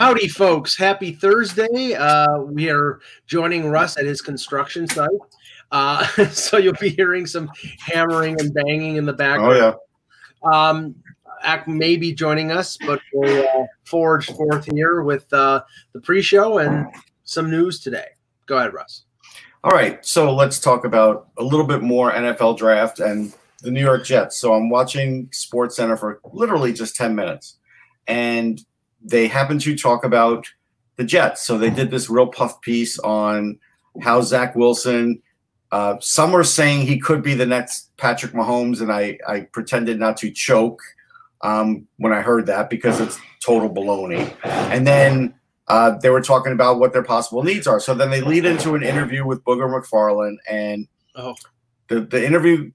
Howdy, folks. Happy Thursday. Uh, we are joining Russ at his construction site. Uh, so you'll be hearing some hammering and banging in the background. Oh, yeah. Um, Ack may be joining us, but we'll uh, forge forth here with uh, the pre-show and some news today. Go ahead, Russ. All right. So let's talk about a little bit more NFL draft and the New York Jets. So I'm watching Sports Center for literally just 10 minutes. And they happen to talk about the Jets. So they did this real puff piece on how Zach Wilson. Uh, some are saying he could be the next Patrick Mahomes, and I, I pretended not to choke um, when I heard that because it's total baloney. And then uh, they were talking about what their possible needs are. So then they lead into an interview with Booger McFarland, and Oh, the, the interview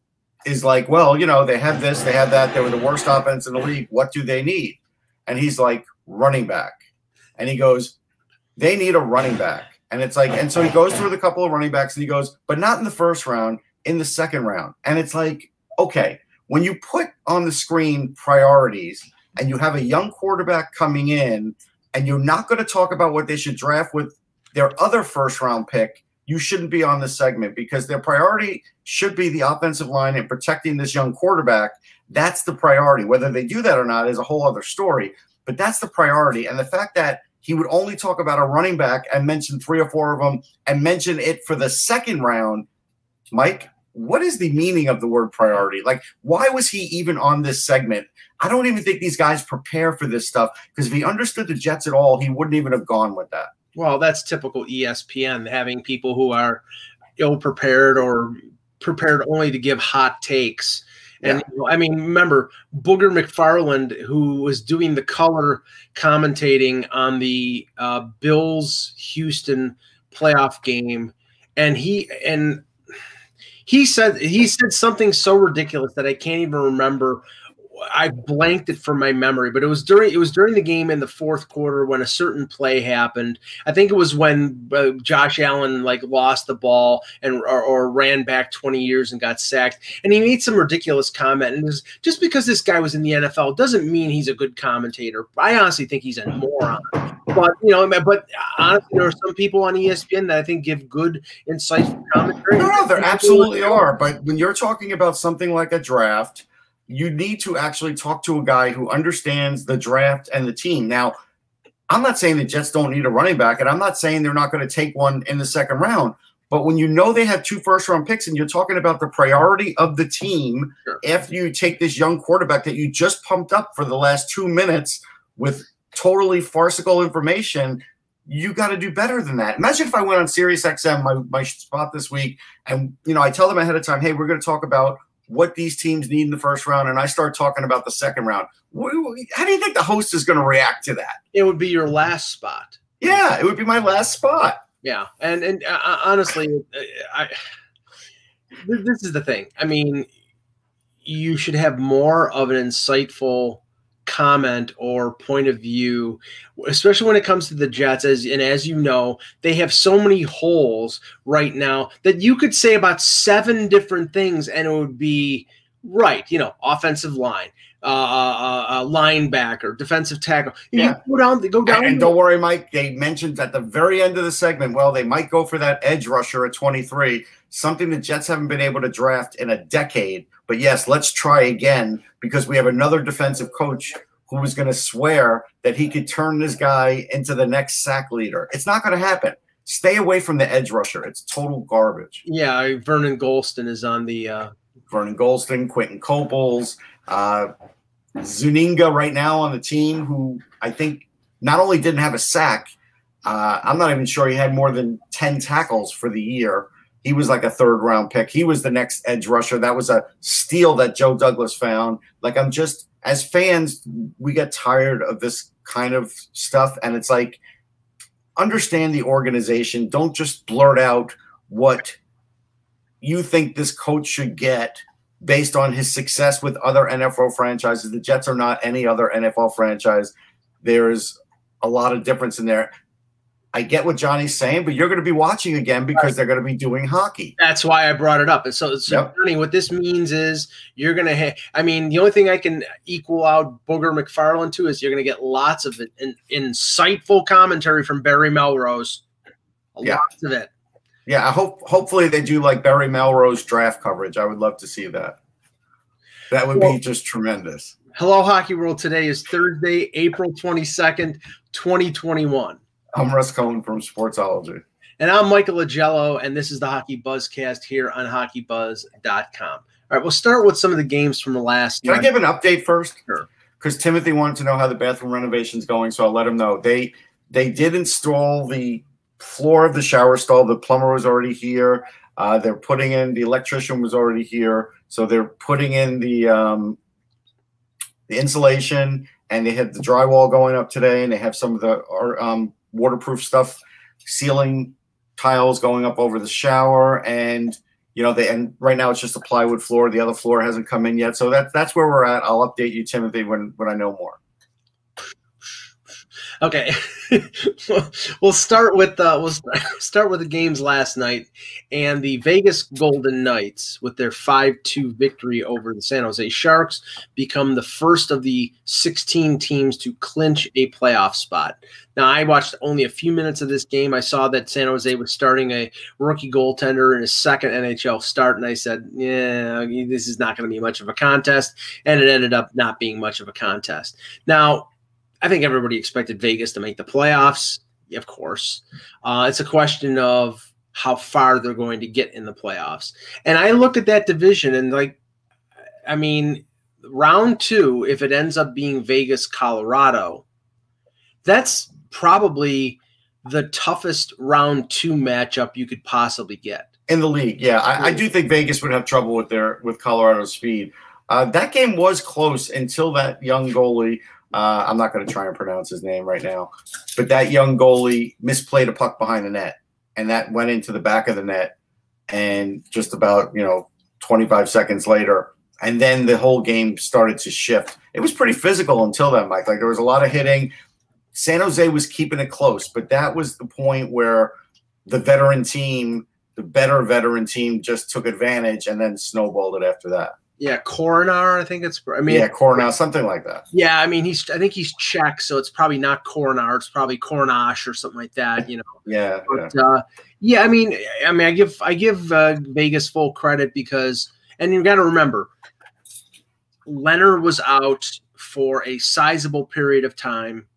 is like, well, you know, they have this, they have that. They were the worst offense in the league. What do they need? And he's like, running back. And he goes, they need a running back. And it's like, and so he goes through the couple of running backs and he goes, but not in the first round, in the second round. And it's like, okay, when you put on the screen priorities and you have a young quarterback coming in and you're not going to talk about what they should draft with their other first round pick, you shouldn't be on this segment because their priority should be the offensive line and protecting this young quarterback. That's the priority. Whether they do that or not is a whole other story, but that's the priority. And the fact that he would only talk about a running back and mention three or four of them and mention it for the second round, Mike, what is the meaning of the word priority? Like, why was he even on this segment? I don't even think these guys prepare for this stuff because if he understood the Jets at all, he wouldn't even have gone with that. well, that's typical ESPN having people who are ill prepared or prepared only to give hot takes. And you know, I mean, remember Booger McFarland, who was doing the color commentating on the uh, Bills Houston playoff game, and he and he said he said something so ridiculous that I can't even remember. I blanked it from my memory, but it was during it was during the game in the fourth quarter when a certain play happened. I think it was when uh, Josh Allen like lost the ball and or, or ran back 20 years and got sacked, and he made some ridiculous comment. And it was, just because this guy was in the NFL doesn't mean he's a good commentator. I honestly think he's a moron. But you know, but honestly, there are some people on ESPN that I think give good, insightful commentary. No, no, there absolutely are. But when you're talking about something like a draft, you need to actually talk to a guy who understands the draft and the team. Now, I'm not saying the Jets don't need a running back, and I'm not saying they're not going to take one in the second round. But when you know they have two first round picks and you're talking about the priority of the team Sure. after you take this young quarterback that you just pumped up for the last two minutes with totally farcical information, you got to do better than that. Imagine if I went on Sirius XM, my, my spot this week, and you know, I tell them ahead of time, hey, we're going to talk about what these teams need in the first round, and I start talking about the second round. How do you think the host is going to react to that? It would be your last spot. Yeah, it would be my last spot. Yeah, and and uh, honestly, uh, I this is the thing. I mean, you should have more of an insightful comment or point of view, especially when it comes to the Jets. As and as you know, they have so many holes right now that you could say about seven different things, and it would be right. You know, offensive line. Uh, uh, uh, linebacker, defensive tackle. You Yeah. go down, go down. And, and don't worry, Mike. They mentioned at the very end of the segment, well, they might go for that edge rusher at 23, something the Jets haven't been able to draft in a decade. But yes, let's try again because we have another defensive coach who is going to swear that he could turn this guy into the next sack leader. It's not going to happen. Stay away from the edge rusher. It's total garbage. yeah, Vernon Gholston is on the. Uh, Vernon Gholston, Quinton Coples, uh, Zuniga right now on the team, who I think not only didn't have a sack, uh, I'm not even sure he had more than 10 tackles for the year. He was like a third round pick. He was the next edge rusher. That was a steal that Joe Douglas found. Like, I'm just, as fans, we get tired of this kind of stuff. And it's like, understand the organization. Don't just blurt out what you think this coach should get based on his success with other NFL franchises. The Jets are not any other NFL franchise. There's a lot of difference in there. I get what Johnny's saying, but you're going to be watching again because they're going to be doing hockey. That's why I brought it up. And so, so yep. Johnny, what this means is you're going to have, I mean, the only thing I can equal out Booger McFarland to is you're going to get lots of it, in, insightful commentary from Barry Melrose. Yeah. Lots of it. Yeah, I hope hopefully they do like Barry Melrose draft coverage. I would love to see that. That would well, be just tremendous. Hello, Hockey World. Today is Thursday, April 22nd, 2021. I'm Russ Cohen from Sportsology. And I'm Michael Augello, and this is the Hockey Buzzcast here on hockeybuzz.com. All right, we'll start with some of the games from the last. Can night. I give an update first? Sure. Because Timothy wanted to know how the bathroom renovation's going, so I'll let him know. They they did install the floor of the shower stall. The plumber was already here. Uh, they're putting in the electrician was already here, so they're putting in the um, the insulation, and they had the drywall going up today, and they have some of the um, waterproof stuff, ceiling tiles going up over the shower, and you know they and right now it's just a plywood floor. The other floor hasn't come in yet, so that that's where we're at. I'll update you, Timothy, when when I know more. Okay, we'll start with uh, we'll start with the games last night and the Vegas Golden Knights with their five-two victory over the San Jose Sharks become the first of the 16 teams to clinch a playoff spot. Now, I watched only a few minutes of this game. I saw that San Jose was starting a rookie goaltender in his second NHL start, and I said, "Yeah, this is not going to be much of a contest," and it ended up not being much of a contest. Now I think everybody expected Vegas to make the playoffs, of course. Uh, it's a question of how far they're going to get in the playoffs. And I look at that division and like, I mean, round two, if it ends up being Vegas, Colorado, that's probably the toughest round two matchup you could possibly get in the league. Yeah, I, I do think Vegas would have trouble with their with Colorado's speed. Uh, that game was close until that young goalie uh, I'm not going to try and pronounce his name right now, but that young goalie misplayed a puck behind the net, and that went into the back of the net. And just about you know 25 seconds later, and then the whole game started to shift. It was pretty physical until then, Mike. Like there was a lot of hitting. San Jose was keeping it close, but that was the point where the veteran team, the better veteran team, just took advantage and then snowballed it after that. Yeah, Coronar, I think it's. I mean, yeah, Coronar, something like that. Yeah, I mean, he's. I think he's Czech, so it's probably not Coronar. It's probably Cornash or something like that. You know. yeah. But, yeah. Uh, yeah, I mean, I mean, I give I give uh, Vegas full credit because, and you got to remember, Lehner was out for a sizable period of time,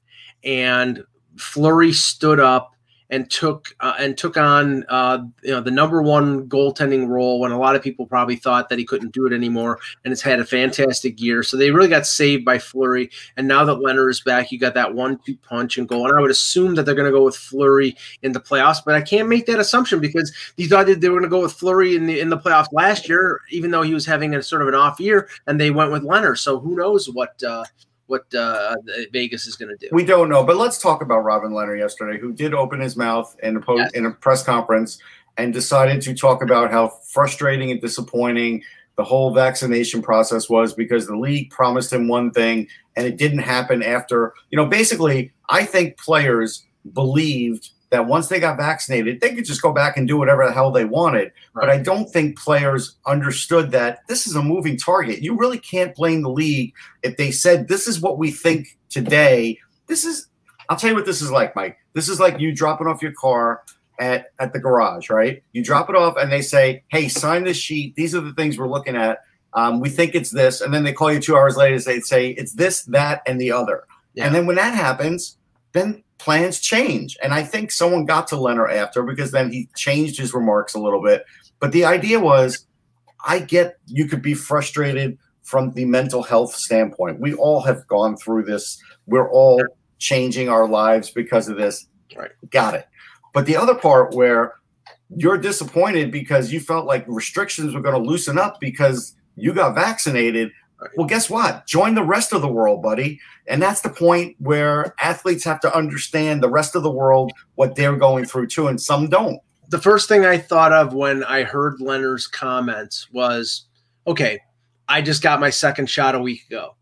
and Fleury stood up and took uh, and took on uh, you know the number one goaltending role when a lot of people probably thought that he couldn't do it anymore, and has had a fantastic year. So they really got saved by Fleury, and now that Lehner is back, you got that one-two punch and goal. And I would assume that they're going to go with Fleury in the playoffs, but I can't make that assumption because they thought they were going to go with Fleury in the in the playoffs last year, even though he was having a sort of an off year, and they went with Lehner. So who knows what uh, what uh, Vegas is going to do. We don't know, but let's talk about Robin Lehner yesterday, who did open his mouth in a, post, yes. in a press conference and decided to talk about how frustrating and disappointing the whole vaccination process was because the league promised him one thing and it didn't happen after. You know, basically, I think players believed that once they got vaccinated, they could just go back and do whatever the hell they wanted. Right. But I don't think players understood that this is a moving target. You really can't blame the league if they said, this is what we think today. This is, I'll tell you what this is like, Mike. This is like you dropping off your car at, at the garage, right? You drop it off and they say, hey, sign this sheet. These are the things we're looking at. Um, we think it's this. And then they call you two hours later and they say, it's this, that, and the other. Yeah. And then when that happens, then plans change. And I think someone got to Lehner after because then he changed his remarks a little bit. But the idea was I get you could be frustrated from the mental health standpoint. We all have gone through this. We're all changing our lives because of this. Right. Got it. But the other part where you're disappointed because you felt like restrictions were going to loosen up because you got vaccinated, Well, guess what? Join the rest of the world, buddy. And that's the point where athletes have to understand the rest of the world, what they're going through too, and some don't. The first thing I thought of when I heard Lehner's comments was, okay, I just got my second shot a week ago.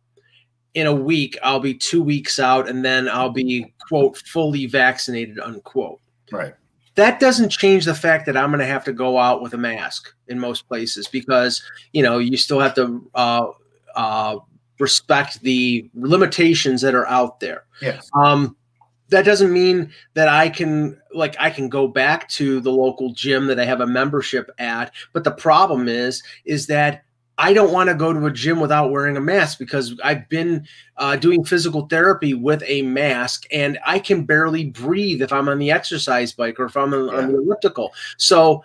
In a week, I'll be two weeks out, and then I'll be quote fully vaccinated unquote. Right. That doesn't change the fact that I'm going to have to go out with a mask in most places because you know you still have to uh, uh, respect the limitations that are out there. Yes. Um, that doesn't mean that I can like I can go back to the local gym that I have a membership at. But the problem is, is that I don't want to go to a gym without wearing a mask because I've been uh, doing physical therapy with a mask and I can barely breathe if I'm on the exercise bike or if I'm on, on the elliptical. So,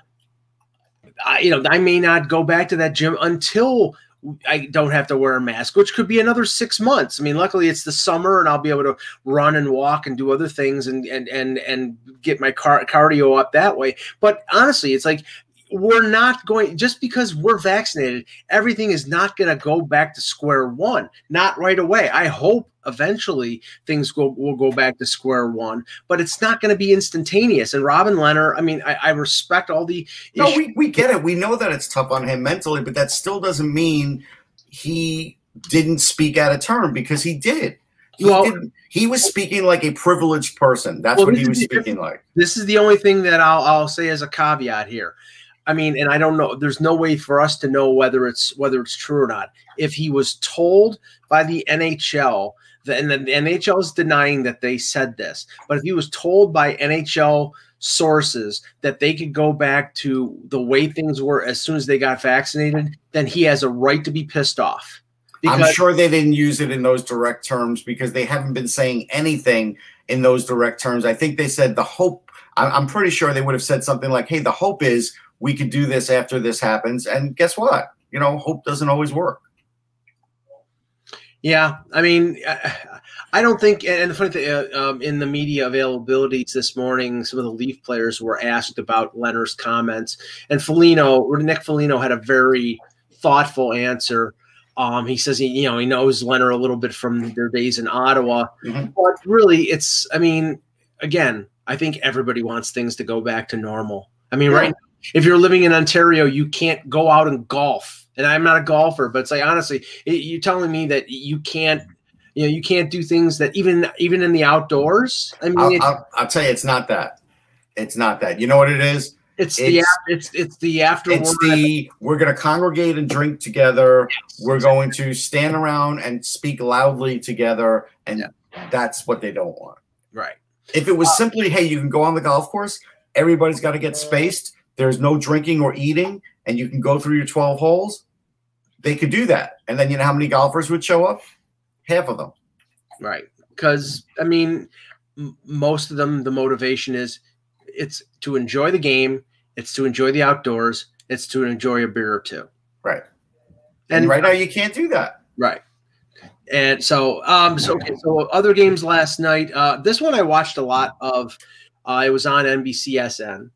I, you know, I may not go back to that gym until I don't have to wear a mask, which could be another six months. I mean, luckily it's the summer and I'll be able to run and walk and do other things and and and and get my car- cardio up that way. But honestly, it's like we're not going just because we're vaccinated everything is not going to go back to square one not right away i hope eventually things go, will go back to square one but it's not going to be instantaneous and robin lehner i mean i, I respect all the no we, we get it we know that it's tough on him mentally but that still doesn't mean he didn't speak out of turn because he did he, Well- didn't, he was speaking like a privileged person that's Well, what he was speaking like this is the only thing that I'll, I'll say as a caveat here. I mean, and I don't know. There's no way for us to know whether it's whether it's true or not. If he was told by the NHL, and the NHL is denying that they said this, but if he was told by NHL sources that they could go back to the way things were as soon as they got vaccinated, then he has a right to be pissed off. i'm sure they didn't use it in those direct terms because they haven't been saying anything in those direct terms. I think they said the hope i'm pretty sure they would have said something like hey the hope is we could do this after this happens. And guess what? You know hope doesn't always work Yeah, I mean, I, don't think. And the funny thing, uh, um, in the media availabilities this morning, some of the Leaf players were asked about Lehner's comments, and Foligno, Nick Foligno, had a very thoughtful answer. Um, he says he, you know, he knows Lehner a little bit from their days in Ottawa, Mhm. but really, it's. I mean, again, I think everybody wants things to go back to normal. I mean, Yeah. right? If you're living in Ontario, you can't go out and golf. And I'm not a golfer, but it's like honestly, it, you're telling me that you can't, you know, you can't do things that even even in the outdoors. I mean, I'll, it's, I'll, I'll tell you it's not that. It's not that. You know what it is? It's the it's- af- it's it's the after it's the we're going to congregate and drink together. We're going to stand around and speak loudly together and Yeah. that's what they don't want. Right. if it was uh, simply hey you can go on the golf course everybody's got to get spaced. There's no drinking or eating and you can go through your 12 holes they could do that and then you know how many golfers would show up half of them Right. Because, I mean, m- most of them, the motivation is it's to enjoy the game, it's to enjoy the outdoors, it's to enjoy a beer or two. right And and right now you can't do that Right. And so, um, so okay, so other games last night. Uh, this one I watched a lot of. Uh, it was on NBCSN.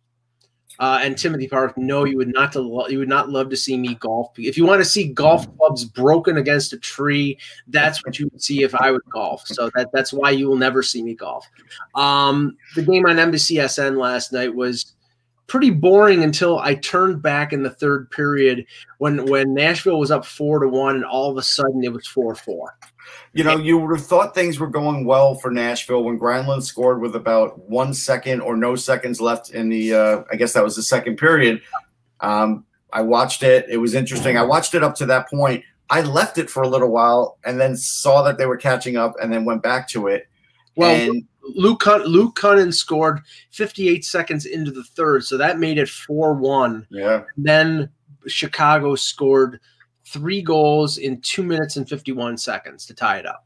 Uh, and Timothy Park, no, you would not lo- you would not love to see me golf. If you want to see golf clubs broken against a tree, that's what you would see if I would golf. So that that's why you will never see me golf. Um, the game on NBCSN last night was pretty boring until I turned back in the third period when when Nashville was up four to one, and all of a sudden it was four four. You know, you would have thought things were going well for Nashville when Granlund scored with about one second or no seconds left in the, uh, I guess that was the second period. Um, I watched it. It was interesting. I watched it up to that point. I left it for a little while and then saw that they were catching up and then went back to it. Well, and Luke Cun- Luke Kunin scored 58 seconds into the third, so that made it four one. yeah, Then Chicago scored three goals in two minutes and 51 seconds to tie it up.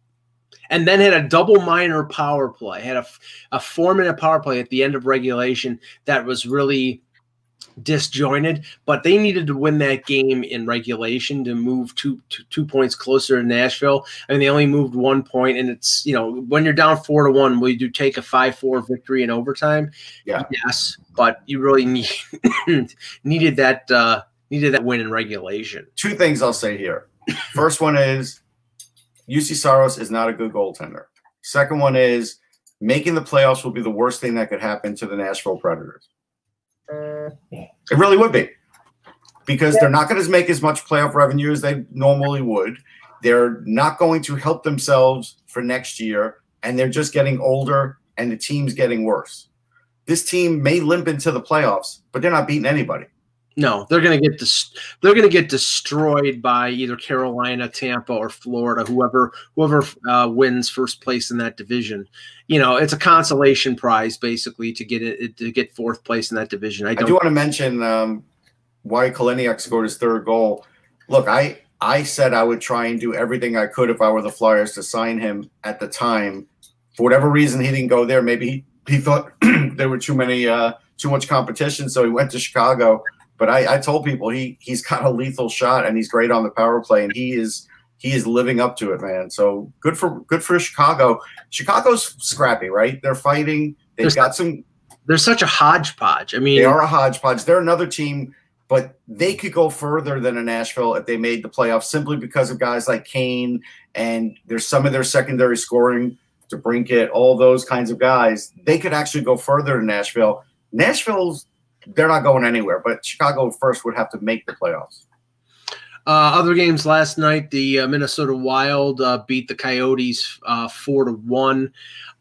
And then had a double minor power play, had a, a four minute power play at the end of regulation that was really disjointed, but they needed to win that game in regulation to move two, two, two points closer to Nashville. I mean, they only moved one point, and it's, you know, when you're down four to one, will you take a 5 4 victory in overtime? Yeah. Yes, but you really need, needed that. Uh, needed that win in regulation. two things I'll say here. First one is Juuse Saros is not a good goaltender. Second one is making the playoffs will be the worst thing that could happen to the Nashville Predators. It really would be. Because they're not going to make as much playoff revenue as they normally would. They're not going to help themselves for next year, and they're just getting older, and the team's getting worse. This team may limp into the playoffs, but they're not beating anybody. No, they're going to get dis- they're going to get destroyed by either Carolina, Tampa, or Florida. Whoever whoever uh, wins first place in that division, you know, it's a consolation prize basically to get it to get fourth place in that division. I, I do want to mention um, Wyatt Kalynuk scored his third goal. Look, I I said I would try and do everything I could if I were the Flyers to sign him at the time. For whatever reason, he didn't go there. Maybe he, he thought there were too many uh, too much competition, so he went to Chicago but I, I told people he he's got a lethal shot and he's great on the power play and he is he is living up to it, man. So good for good for Chicago. Chicago's scrappy, right? They're fighting. They've there's, got some. They're such a hodgepodge. I mean, they are a hodgepodge. They're another team, but they could go further than a Nashville if they made the playoffs simply because of guys like Kane and there's some of their secondary scoring DeBrincat, all those kinds of guys. They could actually go further than Nashville. Nashville's they're not going anywhere. But Chicago first would have to make the playoffs. Uh, other games last night, the uh, Minnesota Wild uh, beat the Coyotes uh, four to one.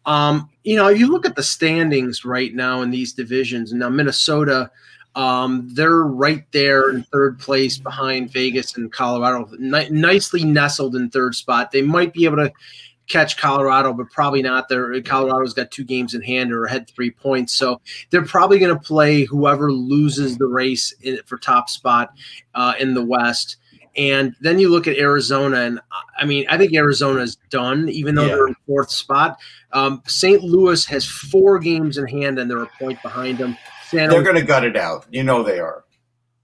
Um, you know, if you look at the standings right now in these divisions, now Minnesota, um, they're right there in third place behind Vegas and Colorado, N- nicely nestled in third spot. They might be able to catch Colorado, but probably not. There, Colorado's got two games in hand or had three points, so they're probably going to play whoever loses the race in, for top spot uh, in the West. And then you look at Arizona, and I mean, I think Arizona's done, even though yeah. they're in fourth spot. Um, St. Louis has four games in hand, and they're a point behind them. San they're going to gut it out. You know they are.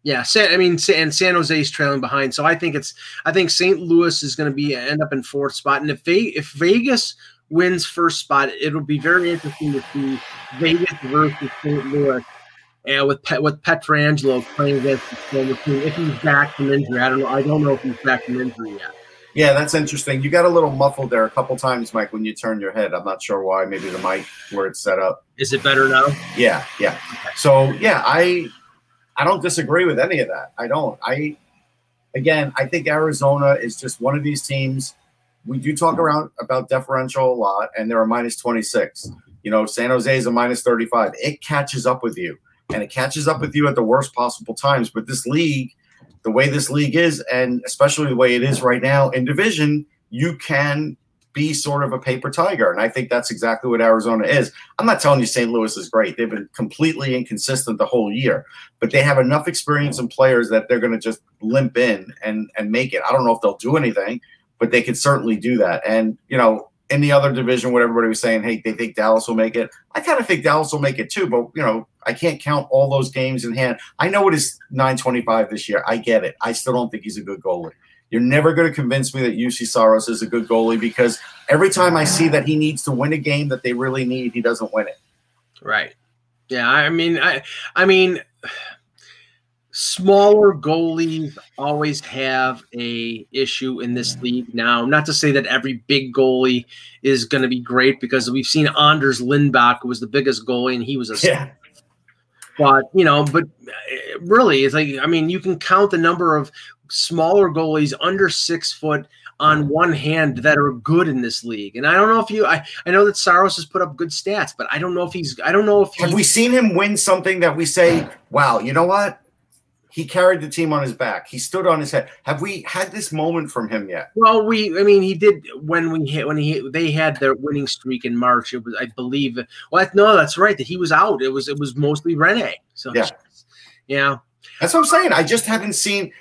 Yeah, San, I mean, and San Jose is trailing behind, so I think it's I think St. Louis is going to be end up in fourth spot, and if they if Vegas wins first spot, it'll be very interesting to see Vegas versus St. Louis, and with Pet, with Pietrangelo playing against the former team if he's back from injury. I don't know. I don't know if he's back from injury yet. Yeah, that's interesting. You got a little muffled there a couple times, Mike, when you turned your head. I'm not sure why. Maybe the mic where it's set up. Is it better now? Yeah, yeah. So yeah, I I don't disagree with any of that. I don't. I again, I think Arizona is just one of these teams. We do talk around about differential a lot, and they're a minus 26. You know, San Jose is a minus 35. It catches up with you, and it catches up with you at the worst possible times. But this league, the way this league is, and especially the way it is right now in division, you can be sort of a paper tiger. And I think that's exactly what Arizona is. I'm not telling you St. Louis is great. They've been completely inconsistent the whole year, but they have enough experience and players that they're going to just limp in and and make it. I don't know if they'll do anything, but they could certainly do that. And you know, in the other division, what everybody was saying, hey, they think Dallas will make it. I kind of think Dallas will make it too, but you know, I can't count all those games in hand. I know it is 925 this year. I get it. I still don't think he's a good goalie. You're never going to convince me that Saros is a good goalie because every time I see that he needs to win a game that they really need, he doesn't win it. Right. Yeah. I mean, I, I mean, smaller goalies always have a issue in this league now. Not to say that every big goalie is going to be great because we've seen Anders Lindback, was the biggest goalie, and he was a yeah. But you know, but uh, really, it's like I mean, you can count the number of smaller goalies under six foot on one hand that are good in this league. And I don't know if you, I, I know that Saros has put up good stats, but I don't know if he's, I don't know if have we seen him win something that we say, wow, you know what? He carried the team on his back. He stood on his head. Have we had this moment from him yet? Well, we, I mean, he did when we hit when he they had their winning streak in March. It was, I believe. Well, no, that's right. That he was out. It was, it was mostly Rinne. So yeah, yeah. That's what I'm saying. I just haven't seen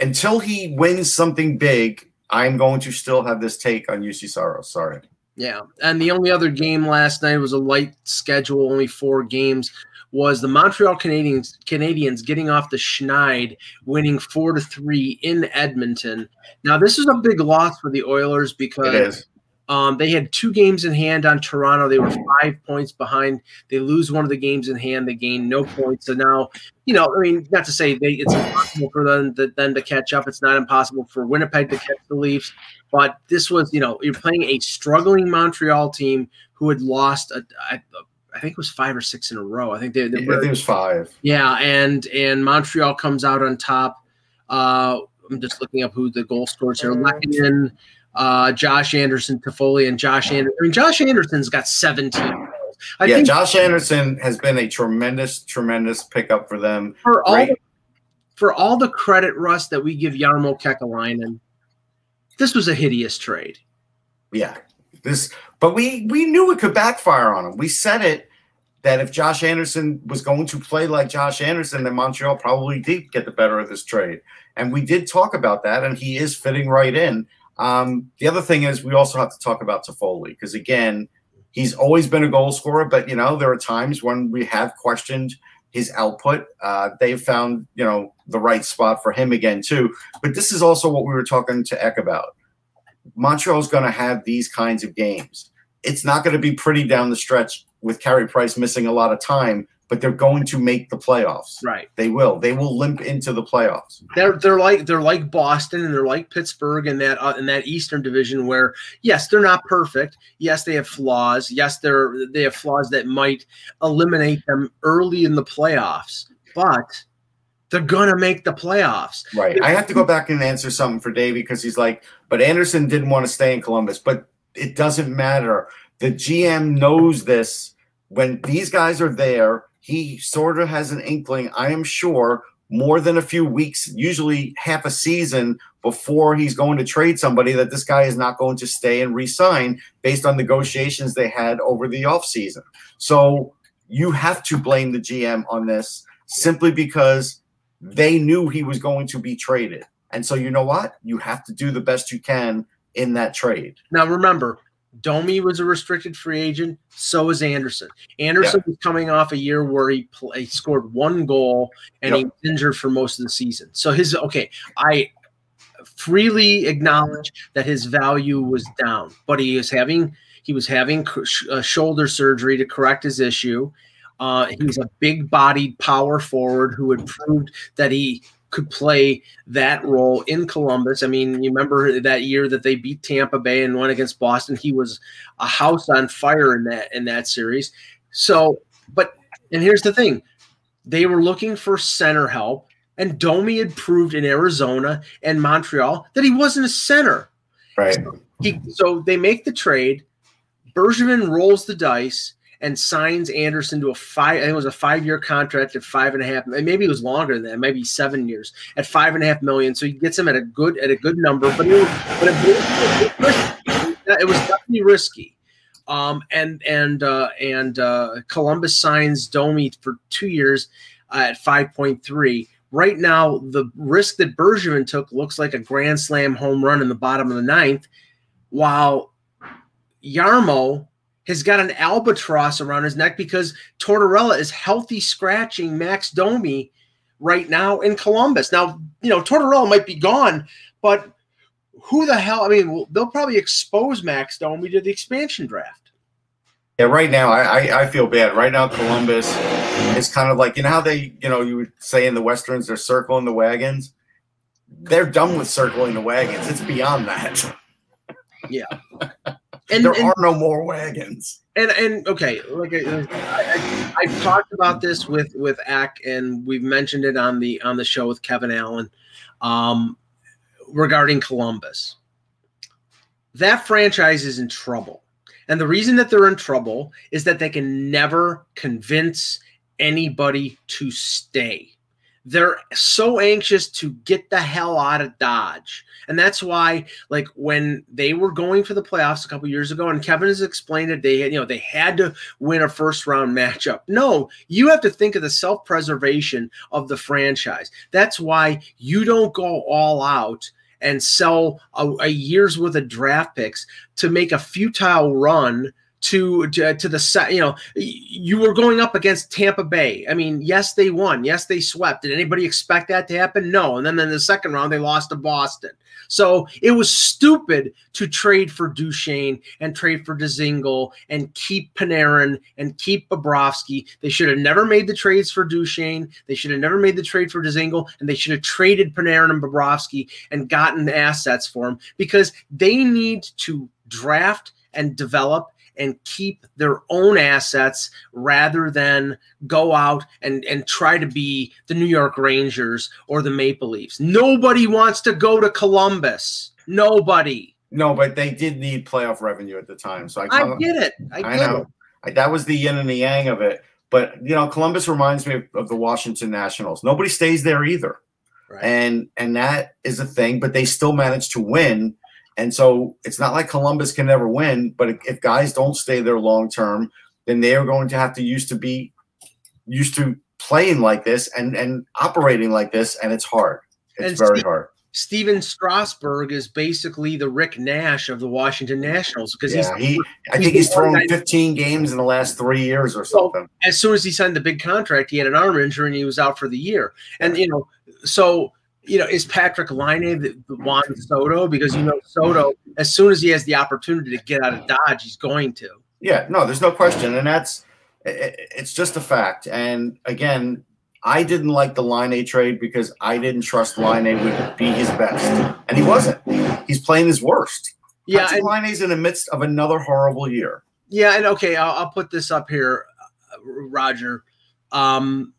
until he wins something big, I'm going to still have this take on Juuse Saros. Sorry. Yeah, and the only other game last night was a light schedule, only four games. Was the Montreal Canadiens Canadiens getting off the Schneid, winning four to three in Edmonton? Now this is a big loss for the Oilers because Um, they had two games in hand on Toronto. They were five points behind. They lose one of the games in hand. They gain no points. So now, you know, I mean, not to say they, it's impossible for them to, them to catch up. It's not impossible for Winnipeg to catch the Leafs. But this was, you know, you're playing a struggling Montreal team who had lost, a, a, I think it was five or six in a row. I think they, they I think it was five. Yeah, and and Montreal comes out on top. Uh, I'm just looking up who the goal scorers here. Lehkonen, uh, Josh Anderson, Toffoli, and Josh Anderson. I mean, Josh Anderson's got 17. I yeah, Josh Anderson has been a tremendous, tremendous pickup for them. for all the, for all the credit, Russ, that we give Jarmo Kekalainen, this was a hideous trade. Yeah. This but we we knew it could backfire on him. We said it that if Josh Anderson was going to play like Josh Anderson, then Montreal probably did get the better of this trade. And we did talk about that, and he is fitting right in. Um, the other thing is we also have to talk about Toffoli because again, he's always been a goal scorer, but you know, there are times when we have questioned his output. Uh, they've found, you know, the right spot for him again, too. But this is also what we were talking to Eck about. Montreal's going to have these kinds of games. It's not going to be pretty down the stretch with Carey Price missing a lot of time, but they're going to make the playoffs. Right. They will. They will limp into the playoffs. They're they're like they're like Boston and they're like Pittsburgh in that uh, in that Eastern Division where yes they're not perfect yes they have flaws yes they're they have flaws that might eliminate them early in the playoffs but they're gonna make the playoffs Right. I have to go back and answer something for Davey because he's like, but Anderson didn't want to stay in Columbus, but it doesn't matter. The GM knows this. When these guys are there, he sort of has an inkling, I am sure, more than a few weeks, usually half a season before he's going to trade somebody, that this guy is not going to stay and resign based on negotiations they had over the offseason. So you have to blame the GM on this simply because they knew he was going to be traded. And so you know what? You have to do the best you can in that trade. now remember Domi was a restricted free agent so is Anderson Anderson was coming off a year where he, pl- he scored one goal and he Yep. was injured for most of the season so his okay I freely acknowledge that his value was down, but he is having he was having sh- uh, shoulder surgery to correct his issue. Uh, he's a big-bodied power forward who had proved that he could play that role in Columbus. I mean, you remember that year that they beat Tampa Bay and went against Boston. He was a house on fire in that in that series. So, but and here's the thing: they were looking for center help. And Domi had proved in Arizona and Montreal that he wasn't a center. Right. He, so they make the trade. Bergevin rolls the dice and signs Anderson to a five. I think it was a five-year contract at five and a half. and Maybe it was longer than that. Maybe seven years at five and a half million. So he gets him at a good at a good number. But it was, but it, was, it was definitely risky. Um, and and uh, and uh, Columbus signs Domi for two years uh, at five point three right now the risk that Bergevin took looks like a grand slam home run in the bottom of the ninth, while Jarmo has got an albatross around his neck because Tortorella is healthy scratching Max Domi right now in Columbus. Now, you know, Tortorella might be gone, but who the hell? I mean, they'll probably expose Max Domi to the expansion draft. Yeah, right now I, I, I feel bad. Right now, Columbus is kind of like you know how they you know you would say in the westerns they're circling the wagons. They're done with circling the wagons. It's beyond that. And, there and- are no more wagons. and and okay, like I, I, I've talked about this with with Ack, and we've mentioned it on the on the show with Kevin Allen, um, regarding Columbus. That franchise is in trouble, and the reason that they're in trouble is that they can never convince anybody to stay. They're so anxious to get the hell out of Dodge. And that's why, like, when they were going for the playoffs a couple years ago, and Kevin has explained that they had, you know, they had to win a first round matchup. No, you have to think of the self preservation of the franchise. That's why you don't go all out and sell a, a year's worth of draft picks to make a futile run to, to the set. You know, you were going up against Tampa Bay. I mean, yes, they won. Yes, they swept. Did anybody expect that to happen? No. And then in the second round, they lost to Boston. So it was stupid to trade for Duchene and trade for Dzingel and keep Panarin and keep Bobrovsky. They should have never made the trades for Duchene. They should have never made the trade for Dzingel, and they should have traded Panarin and Bobrovsky and gotten assets for them because they need to draft and develop and keep their own assets rather than go out and, and try to be the New York Rangers or the Maple Leafs. Nobody wants to go to Columbus. Nobody. No, but they did need playoff revenue at the time. So I, I get it. I, I know. It. that was the yin and the yang of it. But you know, Columbus reminds me of, of the Washington Nationals. Nobody stays there either. Right. And and that is a thing, but they still managed to win and so it's not like Columbus can never win, but if guys don't stay there long term, then they are going to have to used to be used to playing like this and and operating like this, and it's hard. It's and very Steve, hard. Stephen Strasburg is basically the Rick Nash of the Washington Nationals because yeah, he's. He, I think he's thrown 15 games in the last three years or something. as soon as he signed the big contract, he had an arm injury and he was out for the year. And you know, so you know, is Patrik Laine the, the Juan Soto? Because you know Soto, as soon as he has the opportunity to get out of Dodge, he's going to. Yeah, no, there's no question, and that's it's just a fact. And again, I didn't like the Laine trade because I didn't trust Laine would be his best, and he wasn't. He's playing his worst. Yeah, Patrik Laine's in the midst of another horrible year. Yeah, and okay, I'll, I'll put this up here, Roger. Um,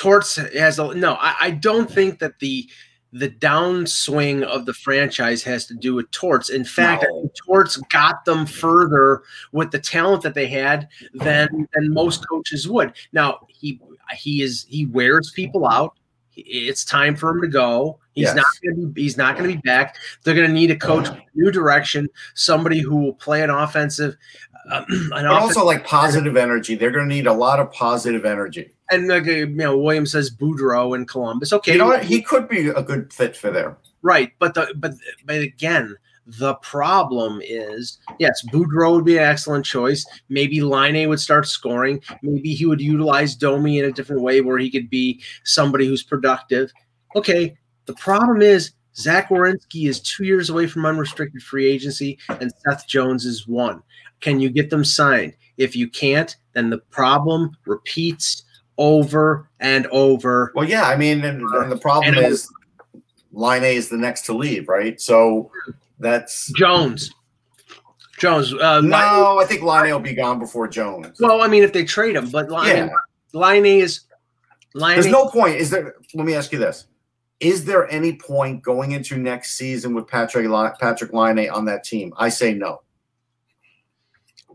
Torts has a no. I, I don't think that the the downswing of the franchise has to do with Torts. In fact, no. Torts got them further with the talent that they had than than most coaches would. Now he he is he wears people out. It's time for him to go. He's yes. not going to be. He's not going to be back. They're going to need a coach, new direction, somebody who will play an offensive. Uh, an but also like positive energy. They're going to need a lot of positive energy and like uh, you know, William says Boudreau in Columbus. Okay, you know what? He could be a good fit for there. Right, but the but but again, the problem is yes, Boudreau would be an excellent choice. Maybe Laine would start scoring. Maybe he would utilize Domi in a different way where he could be somebody who's productive. Okay, the problem is Zach Werenski is two years away from unrestricted free agency, and Seth Jones is one. Can you get them signed? If you can't, then the problem repeats over and over. Well, yeah, I mean, and, and the problem and is A is the next to leave, right? So that's Jones. Jones. Uh, no, I think Laine will be gone before Jones. Well, I mean, if they trade him, but Laine, yeah. Laine is. Laine, There's no point. Is there? Let me ask you this: Is there any point going into next season with Patrick Patrik Laine on that team? I say no.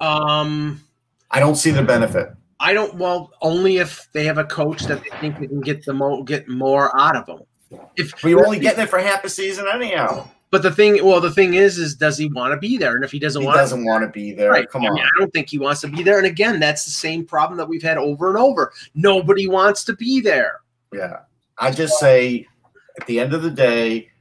Um, I don't see the benefit. I don't. Well, only if they have a coach that they think they can get the mo- get more out of them. If we're only getting it for half a season anyhow. But the thing, well, the thing is, is does he want to be there? And if he doesn't he want, doesn't want to be there. Right. Come I on, I don't think he wants to be there. And again, that's the same problem that we've had over and over. Nobody wants to be there. Yeah, I just say, at the end of the day,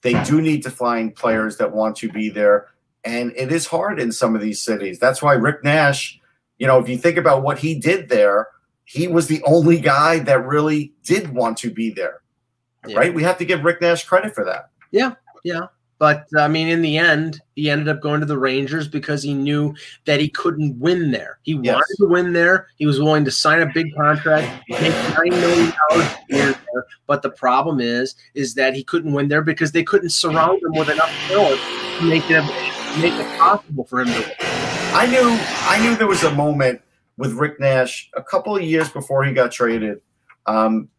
they do need to find players that want to be there, and it is hard in some of these cities. That's why Rick Nash you know, if you think about what he did there, he was the only guy that really did want to be there. Yeah. Right? We have to give Rick Nash credit for that. Yeah. Yeah. But I mean, in the end, he ended up going to the Rangers because he knew that he couldn't win there. He yes. wanted to win there. He was willing to sign a big contract, make nine million dollars a year there. But the problem is, is that he couldn't win there because they couldn't surround him with enough talent to make it make it possible for him to win. I knew I knew there was a moment with Rick Nash a couple of years before he got traded. Um,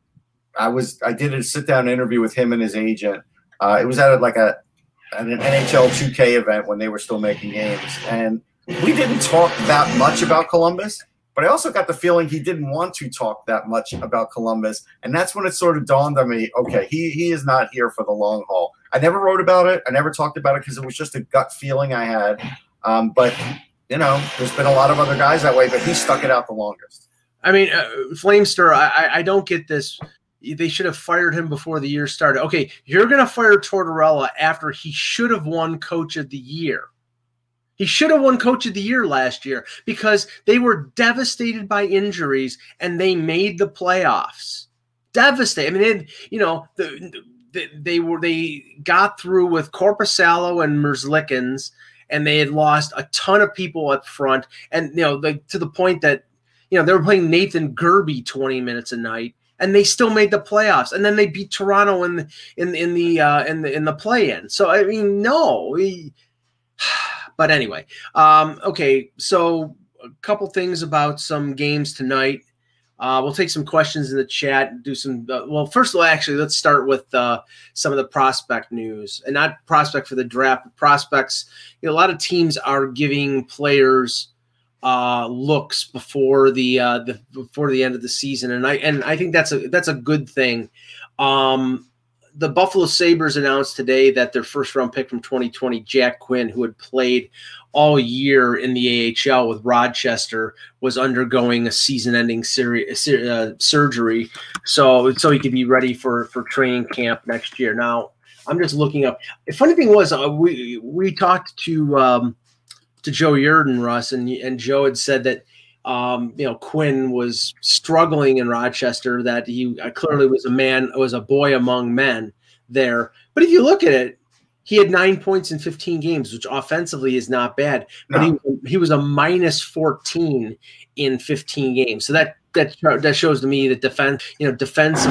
I was I did a sit down interview with him and his agent. Uh, it was at like a at an NHL 2K event when they were still making games, and we didn't talk that much about Columbus. But I also got the feeling he didn't want to talk that much about Columbus, and that's when it sort of dawned on me. Okay, he he is not here for the long haul. I never wrote about it. I never talked about it because it was just a gut feeling I had. Um, but you know, there's been a lot of other guys that way, but he stuck it out the longest. I mean, uh, Flamester, I, I don't get this. They should have fired him before the year started. Okay, you're going to fire Tortorella after he should have won Coach of the Year. He should have won Coach of the Year last year because they were devastated by injuries and they made the playoffs. Devastated. I mean, they, you know, the, the, they were they got through with Korpisalo and Merzlikins, and they had lost a ton of people up front, and you know, like to the point that you know they were playing Nathan Gerbe twenty minutes a night, and they still made the playoffs, and then they beat Toronto in the in in the uh, in the in the play-in. So I mean, no. We, but anyway, um, okay. So a couple things about some games tonight. Uh, we'll take some questions in the chat. Do some. Uh, well, first of all, actually, let's start with uh, some of the prospect news, and not prospect for the draft, but prospects. You know, a lot of teams are giving players uh, looks before the, uh, the before the end of the season, and I and I think that's a that's a good thing. Um, the Buffalo Sabres announced today that their first round pick from 2020, Jack Quinn, who had played all year in the AHL with Rochester, was undergoing a season-ending seri- uh, surgery, so so he could be ready for for training camp next year. Now, I'm just looking up. The funny thing was, uh, we we talked to um, to Joe Yerdon, Russ, and and Joe had said that um, you know Quinn was struggling in Rochester. That he uh, clearly was a man, was a boy among men there. But if you look at it, he had nine points in 15 games, which offensively is not bad. But no. he he was a minus 14 in 15 games. So that that that shows to me that defense, you know, defense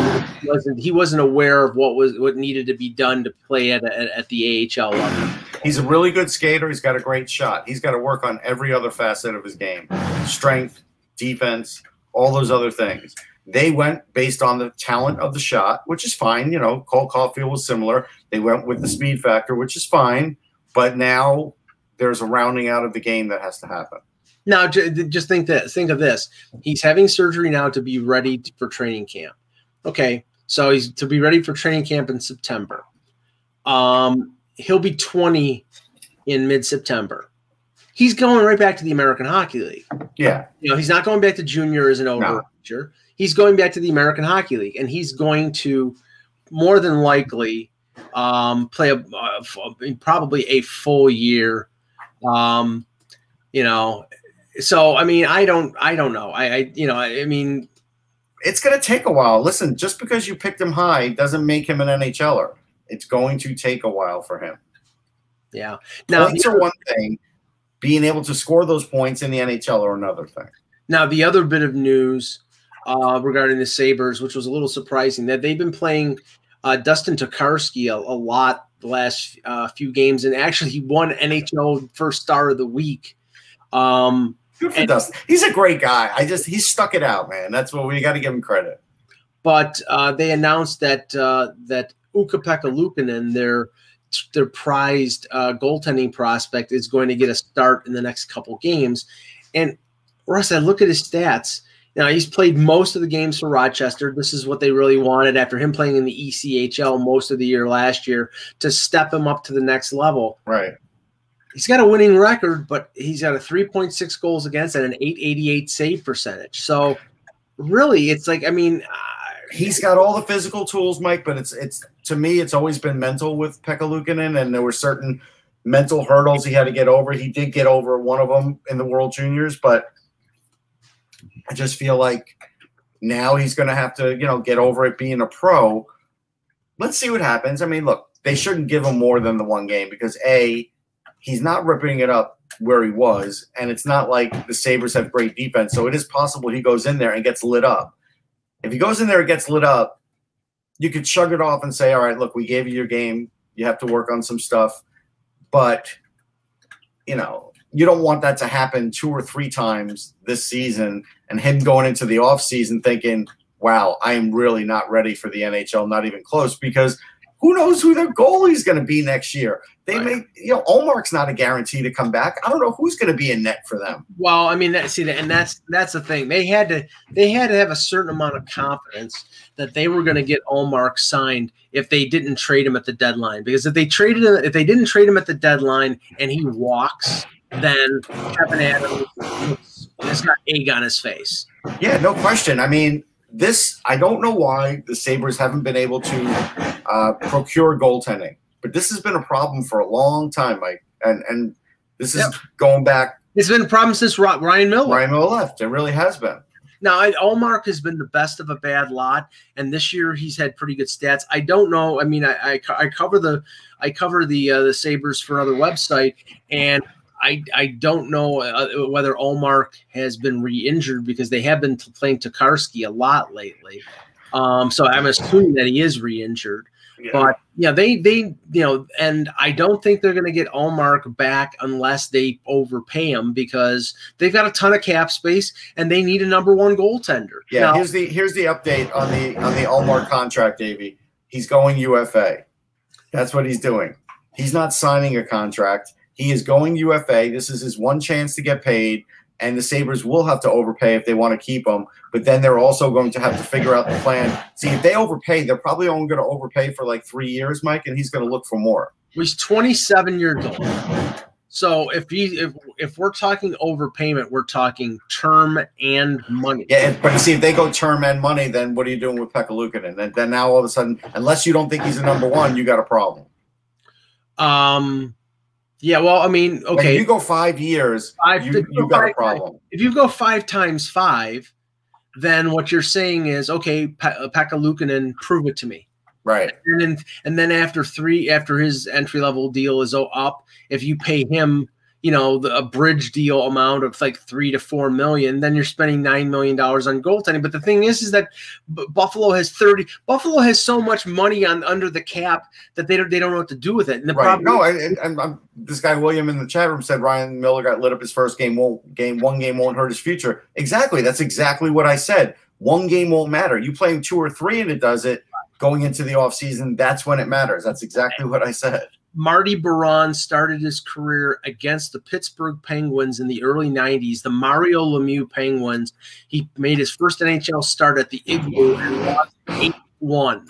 wasn't he wasn't aware of what was what needed to be done to play at at, at the AHL level. He's a really good skater. He's got a great shot. He's got to work on every other facet of his game: strength, defense, all those other things. They went based on the talent of the shot, which is fine. You know, Cole Caufield was similar. They went with the speed factor, which is fine. But now there's a rounding out of the game that has to happen. Now, just think that think of this: he's having surgery now to be ready for training camp. Okay, so he's to be ready for training camp in September. Um, he'll be 20 in mid-September. He's going right back to the American Hockey League. Yeah, you know, he's not going back to junior as an overager. No. He's going back to the American Hockey League, and he's going to more than likely um, play a, uh, probably a full year. Um, you know, so I mean, I don't, I don't know. I, I you know, I, I mean, it's going to take a while. Listen, just because you picked him high doesn't make him an NHLer. It's going to take a while for him. Yeah. Now, points are one thing. Being able to score those points in the NHL are another thing. Now, the other bit of news uh, regarding the Sabres, which was a little surprising, that they've been playing uh, Dustin Tokarski a, a, lot the last uh, few games, and actually he won NHL First Star of the Week. Um, Good for and, Dustin. He's a great guy. I just he stuck it out, man. That's what we got to give him credit. But uh, they announced that uh, that Ukko-Pekka Luukkonen, their their prized uh, goaltending prospect, is going to get a start in the next couple games. And Russ, I look at his stats. Now he's played most of the games for Rochester. This is what they really wanted after him playing in the ECHL most of the year last year to step him up to the next level. Right he's got a winning record, but he's got a 3.6 goals against and an 888 save percentage. So really, it's like I mean, he's got all the physical tools, Mike. But it's it's to me, it's always been mental with Pekka Luukkonen, and there were certain mental hurdles he had to get over. He did get over one of them in the World Juniors, but I just feel like now he's going to have to, you know, get over it being a pro. Let's see what happens. I mean, look, they shouldn't give him more than the one game because a he's not ripping it up where he was, and it's not like the Sabres have great defense. So it is possible he goes in there and gets lit up. If he goes in there and gets lit up, you could shrug it off and say, all right, look, we gave you your game. You have to work on some stuff. But, you know, you don't want that to happen two or three times this season and him going into the offseason thinking, wow, I am really not ready for the NHL, not even close, because – who knows who their goalie is going to be next year? They right. may, you know, Ullmark's not a guarantee to come back. I don't know who's going to be in net for them. Well, I mean, that, see, and that's that's the thing. They had to they had to have a certain amount of confidence that they were going to get Ullmark signed if they didn't trade him at the deadline. Because if they traded him, if they didn't trade him at the deadline and he walks, then Kevyn Adams has got egg on his face. Yeah, no question. I mean, this I don't know why the Sabres haven't been able to uh, procure goaltending, but this has been a problem for a long time, Mike. And and This is Yep. going back It's been a problem since Ryan Miller. Ryan Miller left. It really has been. Now, Ullmark has been the best of a bad lot, and this year he's had pretty good stats. I don't know. I mean, I, I, I cover the I cover the uh, the Sabres for another website, and I I don't know uh, whether Ullmark has been re-injured because they have been playing Tokarski a lot lately. Um, so I'm assuming that he is re-injured. But yeah, they they you know, and I don't think they're going to get Ullmark back unless they overpay him because they've got a ton of cap space and they need a number one goaltender. Yeah, Now- here's the here's the update on the on the Ullmark contract, Davey. He's going UFA. That's what he's doing. He's not signing a contract. He is going UFA. This is his one chance to get paid, and the Sabres will have to overpay if they want to keep him. But then they're also going to have to figure out the plan. See, if they overpay, they're probably only going to overpay for like three years, Mike, and he's going to look for more. he's 27 years old. So if he if, if we're talking overpayment, we're talking term and money. Yeah, and- but see, if they go term and money, then what are you doing with Pekka Luukkonen? Then, then now all of a sudden, unless you don't think he's a number one, you got a problem. Um yeah, well, I mean, okay. if you go five years, Five- you, you got a problem. if you go five times five, then what you're saying is, okay, pa- uh, Pekka Luukkonen, prove it to me. Right. And then, and then after three, after his entry level deal is up, if you pay him, you know, the, a bridge deal amount of like three to four million, then you're spending nine million dollars on goaltending. But the thing is, is that B- Buffalo has thirty. Buffalo has so much money on under the cap that they don't they don't know what to do with it. And the Right. problem, No, I, and, and I'm, um, this guy William in the chat room said Ryan Miller got lit up his first game. Won't game one game won't hurt his future. Exactly. That's exactly what I said. One game won't matter. You playing two or three and it does it. Going into the offseason, that's when it matters. That's exactly what I said. Marty Biron started his career against the Pittsburgh Penguins in the early 90s, the Mario Lemieux Penguins. He made his first NHL start at the Igloo and lost 8 1.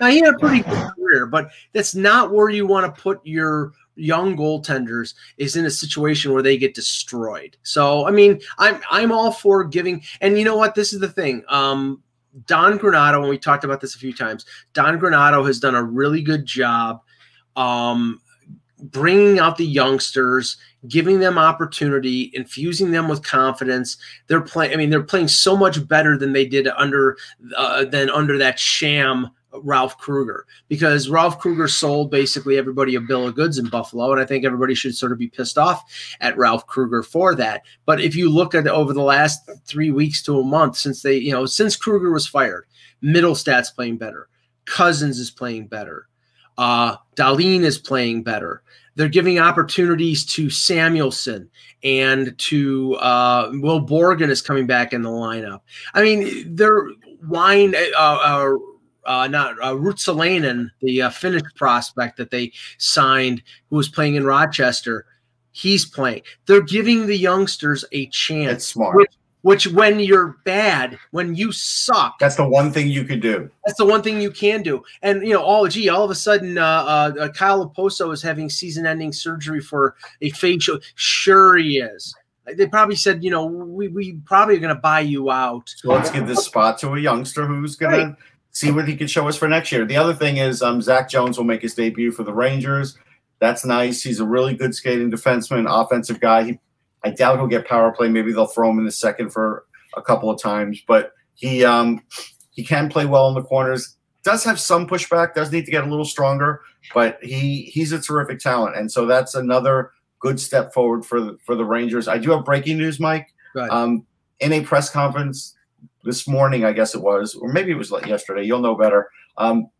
Now, he had a pretty good career, but that's not where you want to put your young goaltenders is in a situation where they get destroyed. So, I mean, I'm I'm all for giving and you know what this is the thing. Um Don Granato, and we talked about this a few times. Don Granato has done a really good job um, bringing out the youngsters, giving them opportunity, infusing them with confidence. They're playing. I mean, they're playing so much better than they did under uh, than under that sham Ralph Krueger because Ralph Krueger sold basically everybody a bill of goods in Buffalo, and I think everybody should sort of be pissed off at Ralph Krueger for that. But if you look at over the last three weeks to a month since they, you know, since Krueger was fired, Mittelstadt's playing better, Cozens is playing better, uh, Dahlin is playing better. They're giving opportunities to Samuelsson and to uh, Will Borgen is coming back in the lineup. I mean, they're wine. Uh, uh, uh, not uh, Ruotsalainen, the uh, Finnish prospect that they signed, who was playing in Rochester. He's playing. They're giving the youngsters a chance. It's smart. Which, which, when you're bad, when you suck, That's the one thing you could do. that's the one thing you can do. And you know, all gee, all of a sudden, uh, uh, uh, Kyle Okposo is having season-ending surgery for a facial. Sure, he is. They probably said, you know, we we probably are going to buy you out. So let's give this spot to a youngster who's going Right. to see what he can show us for next year. The other thing is um, Zach Jones will make his debut for the Rangers. That's nice. He's a really good skating defenseman, offensive guy. He, I doubt he'll get power play. Maybe they'll throw him in the second for a couple of times, but he um, he can play well in the corners. Does have some pushback. Does need to get a little stronger, but he he's a terrific talent, and so that's another good step forward for the, for the Rangers. I do have breaking news, Mike. Right. Um, in a press conference this morning, I guess it was, or maybe it was like yesterday. You'll know better. Um,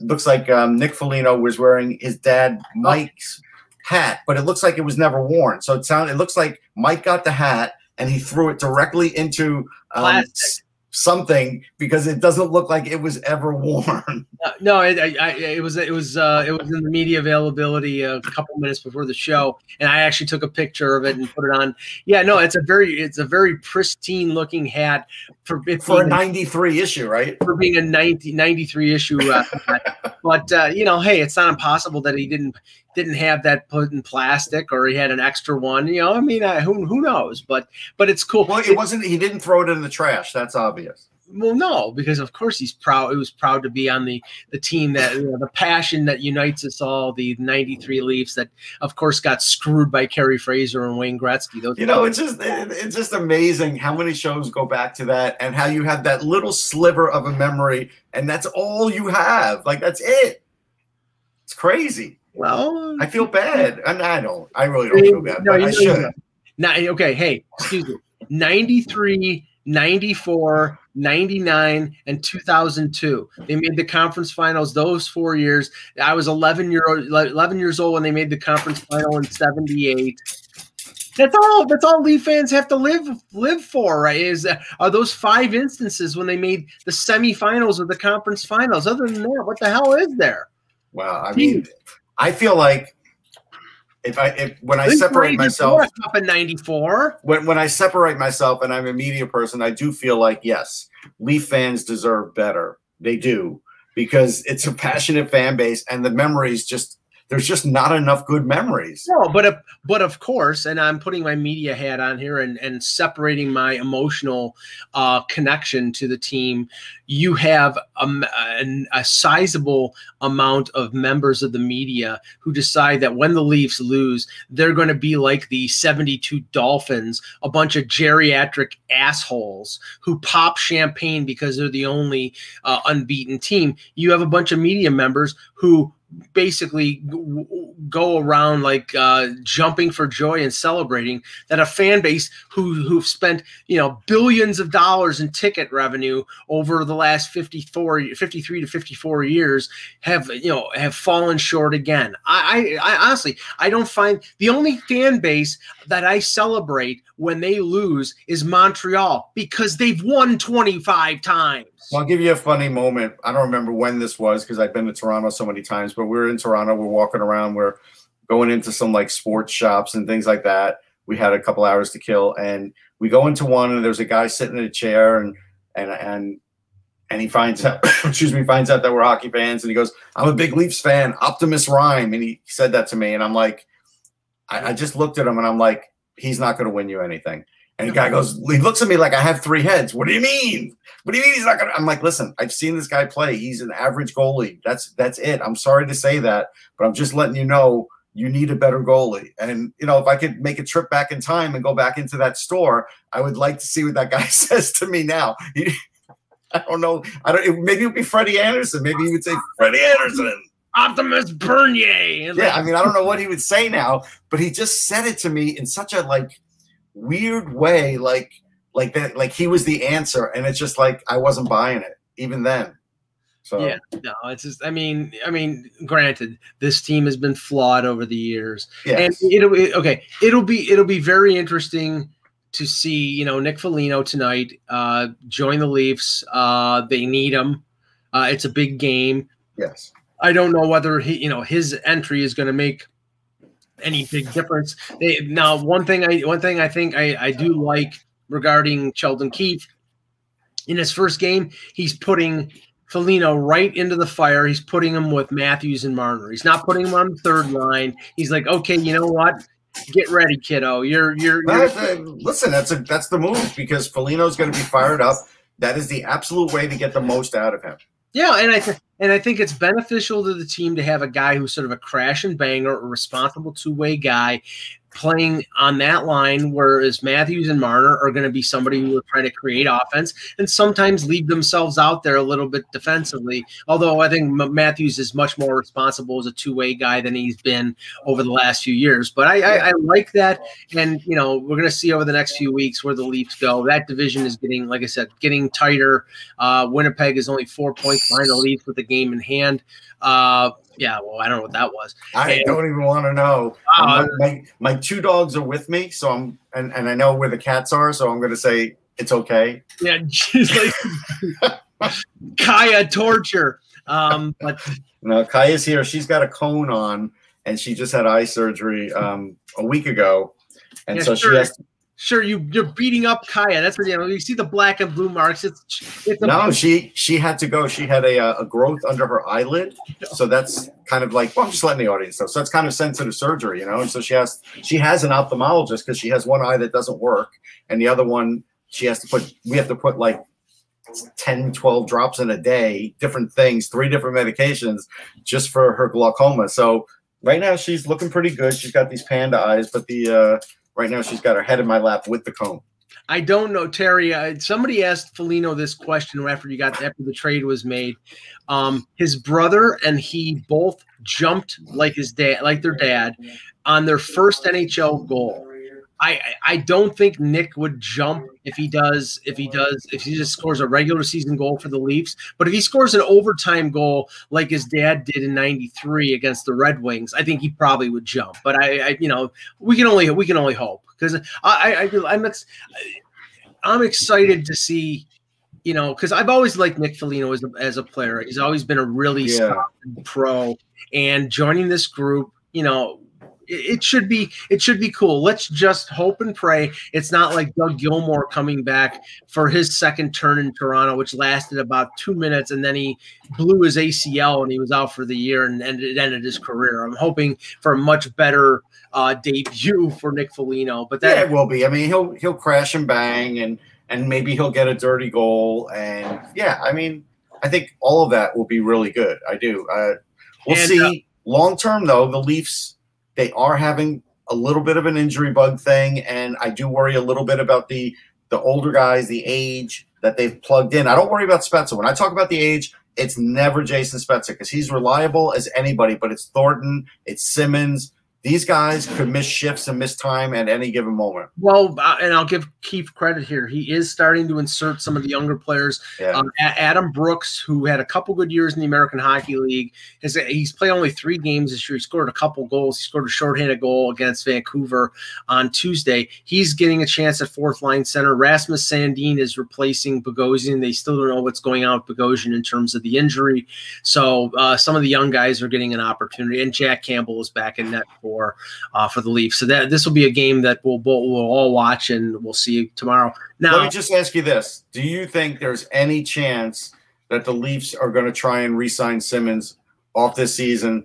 looks like um, Nick Foligno was wearing his dad Mike's hat, but it looks like it was never worn. So it sounds It looks like Mike got the hat and he threw it directly into um, something because it doesn't look like it was ever worn. Uh, no, it, I, I, it was it was uh, it was in the media availability a couple minutes before the show, and I actually took a picture of it and put it on. Yeah, no, it's a very it's a very pristine looking hat for for a 93 issue, right? for being a 90, 93 issue. Uh, but uh, you know, hey, it's not impossible that he didn't didn't have that put in plastic or he had an extra one. You know, I mean, uh, who who knows? But but it's cool. Well, it wasn't. He didn't throw it in the trash. That's obvious. Well, no, because of course he's proud. He was proud to be on the the team that you know, the passion that unites us all. The '93 Leafs that, of course, got screwed by Kerry Fraser and Wayne Gretzky. Those you know, it's just it's just amazing how many shows go back to that, and how you have that little sliver of a memory, and that's all you have. Like that's it. It's crazy. Well, I feel bad, and I don't. I really don't feel bad. No, I should. Now, okay, hey, excuse me. 93, 94, 99 and 2002 they made the conference finals those four years i was 11 year 11 years old when they made the conference final in 78 that's all that's all leaf fans have to live live for right is uh, are those five instances when they made the semifinals or the conference finals other than that what the hell is there wow i mean i feel like if I if when I separate myself up in '94. When when I separate myself and I'm a media person, I do feel like yes, Leaf fans deserve better. They do because it's a passionate fan base and the memories just there's just not enough good memories. No, but but of course, and I'm putting my media hat on here and and separating my emotional uh, connection to the team. You have a, a, a sizable amount of members of the media who decide that when the Leafs lose, they're going to be like the 72 Dolphins, a bunch of geriatric assholes who pop champagne because they're the only uh, unbeaten team. You have a bunch of media members who basically go around like uh, jumping for joy and celebrating that a fan base who who've spent you know billions of dollars in ticket revenue over the last 54 53 to 54 years have you know have fallen short again. I, I, I honestly i don't find the only fan base that i celebrate when they lose is montreal because they've won 25 times well, I'll give you a funny moment. I don't remember when this was because I've been to Toronto so many times, but we are in Toronto. We're walking around. We're going into some like sports shops and things like that. We had a couple hours to kill, and we go into one, and there's a guy sitting in a chair, and and and and he finds out, excuse me, finds out that we're hockey fans, and he goes, "I'm a big Leafs fan, Optimus Reimer," and he said that to me, and I'm like, I, I just looked at him, and I'm like, he's not going to win you anything. And the guy goes, he looks at me like I have three heads. What do you mean? What do you mean he's not gonna? I'm like, listen, I've seen this guy play. He's an average goalie. That's that's it. I'm sorry to say that, but I'm just letting you know you need a better goalie. And you know, if I could make a trip back in time and go back into that store, I would like to see what that guy says to me now. He, I don't know. I don't. Maybe it would be Freddie Andersen. Maybe he would say Freddie Andersen. Optimus Bernier. Yeah, I mean, I don't know what he would say now, but he just said it to me in such a like weird way, like like that, like he was the answer, and it's just like I wasn't buying it even then. So yeah, no, it's just I mean, I mean, granted, this team has been flawed over the years, yes. and it'll it, okay, it'll be it'll be very interesting to see you know Nick Foligno tonight uh, join the Leafs. Uh, they need him. Uh, it's a big game. Yes. I don't know whether he, you know, his entry is going to make any big difference. They, now, one thing I one thing I think I, I do like regarding Sheldon Keefe in his first game, he's putting Foligno right into the fire. He's putting him with Matthews and Marner. He's not putting him on the third line. He's like, okay, you know what? Get ready, kiddo. You're you're, you're- uh, listen. That's a that's the move because Foligno's going to be fired up. That is the absolute way to get the most out of him. Yeah, and I th- and I think it's beneficial to the team to have a guy who's sort of a crash and banger, a responsible two way guy, playing on that line, whereas Matthews and Marner are going to be somebody who are trying to create offense and sometimes leave themselves out there a little bit defensively. Although I think Matthews is much more responsible as a two way guy than he's been over the last few years. But I, I, I like that, and you know we're going to see over the next few weeks where the Leafs go. That division is getting, like I said, getting tighter. Uh, Winnipeg is only four points behind the Leafs with the game in hand. Uh, yeah, well, I don't know what that was. I and, don't even want to know. Uh, my, my two dogs are with me, so I'm and, and I know where the cats are, so I'm going to say it's okay. Yeah, just like Kaya torture. Um, but no, Kaya's here. She's got a cone on, and she just had eye surgery um, a week ago, and yeah, so sure. she has. To, sure you you're beating up Kaya. That's what you know. You see the black and blue marks. It's, it's no. She she had to go. She had a a growth under her eyelid, so that's kind of like well, I'm just letting the audience know. So that's kind of sensitive surgery, you know. And so she has she has an ophthalmologist because she has one eye that doesn't work, and the other one she has to put. We have to put like 10, 12 drops in a day, different things, three different medications just for her glaucoma. So right now she's looking pretty good. She's got these panda eyes, but the uh, right now she's got her head in my lap with the comb. I don't know, Terry. Uh, somebody asked Foligno this question after you got after the trade was made. Um, his brother and he both jumped like his dad, like their dad, on their first NHL goal. I I don't think Nick would jump if he does if he does if he just scores a regular season goal for the Leafs. But if he scores an overtime goal like his dad did in '93 against the Red Wings, I think he probably would jump. But I, I you know we can only we can only hope because I, I I'm I'm excited to see you know, because I've always liked Nick Foligno as a, as a player. He's always been a really yeah. pro, and joining this group, you know, it should be it should be cool. Let's just hope and pray it's not like Doug Gilmour coming back for his second turn in Toronto, which lasted about two minutes, and then he blew his ACL and he was out for the year and, and it ended his career. I'm hoping for a much better uh, debut for Nick Foligno, but that yeah, it will be. I mean, he'll he'll crash and bang and and maybe he'll get a dirty goal and yeah, I mean, I think all of that will be really good. I do. Uh, we'll and, see. Uh, Long term, though, the Leafs they are having a little bit of an injury bug thing, and I do worry a little bit about the the older guys, the age that they've plugged in. I don't worry about Spezza. When I talk about the age, it's never Jason Spezza because he's reliable as anybody, but it's Thornton, it's Simmonds, these guys could miss shifts and miss time at any given moment. Well, uh, and I'll give Keefe credit here. He is starting to insert some of the younger players. Yeah. Um, Adam Brooks, who had a couple good years in the American Hockey League, has he's played only three games this year. He scored a couple goals. He scored a shorthanded goal against Vancouver on Tuesday. He's getting a chance at fourth line center. Rasmus Sandin is replacing Bogosian. They still don't know what's going on with Bogosian in terms of the injury. So uh, some of the young guys are getting an opportunity, and Jack Campbell is back in net for for uh, for the Leafs. So that this will be a game that we'll we'll all watch and we'll see tomorrow. Now, let me just ask you this: Do you think there's any chance that the Leafs are going to try and re-sign Simmonds off this season?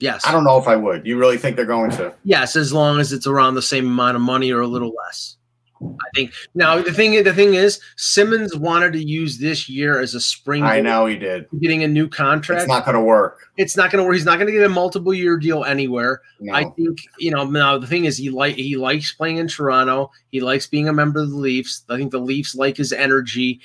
Yes. I don't know if I would. You really think they're going to? Yes, as long as it's around the same amount of money or a little less. I think now the thing the thing is Simmonds wanted to use this year as a spring. I know he did. Getting a new contract. It's not going to work. It's not going to work. He's not going to get a multiple year deal anywhere. No. I think you know. Now the thing is, he like he likes playing in Toronto. He likes being a member of the Leafs. I think the Leafs like his energy.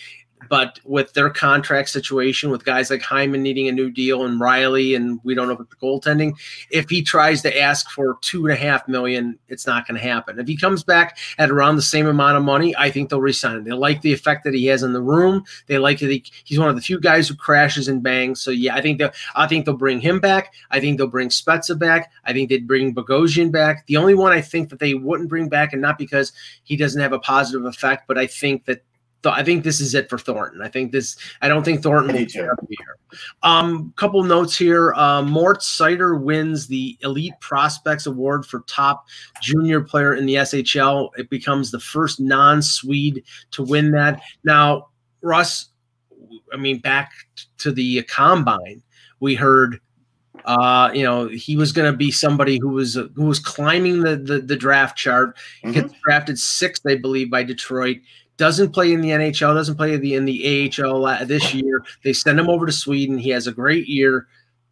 But with their contract situation, with guys like Hyman needing a new deal and Rielly, and we don't know about the goaltending, if he tries to ask for two and a half million, it's not going to happen. If he comes back at around the same amount of money, I think they'll resign him. They like the effect that he has in the room. They like that he, he's one of the few guys who crashes and bangs. So yeah, I think they I think they'll bring him back. I think they'll bring Spezza back. I think they'd bring Bogosian back. The only one I think that they wouldn't bring back, and not because he doesn't have a positive effect, but I think that I think this is it for Thornton. I think this. I don't think Thornton will here. Um, couple notes here. Uh, Mort Seider wins the Elite Prospects Award for top junior player in the SHL. It becomes the first non-Swede to win that. Now, Russ, I mean, back to the combine, we heard uh, you know, he was going to be somebody who was uh, who was climbing the the, the draft chart. Mm-hmm. Gets drafted sixth, I believe, by Detroit doesn't play in the NHL, doesn't play in the, in the AHL this year. They send him over to Sweden. He has a great year.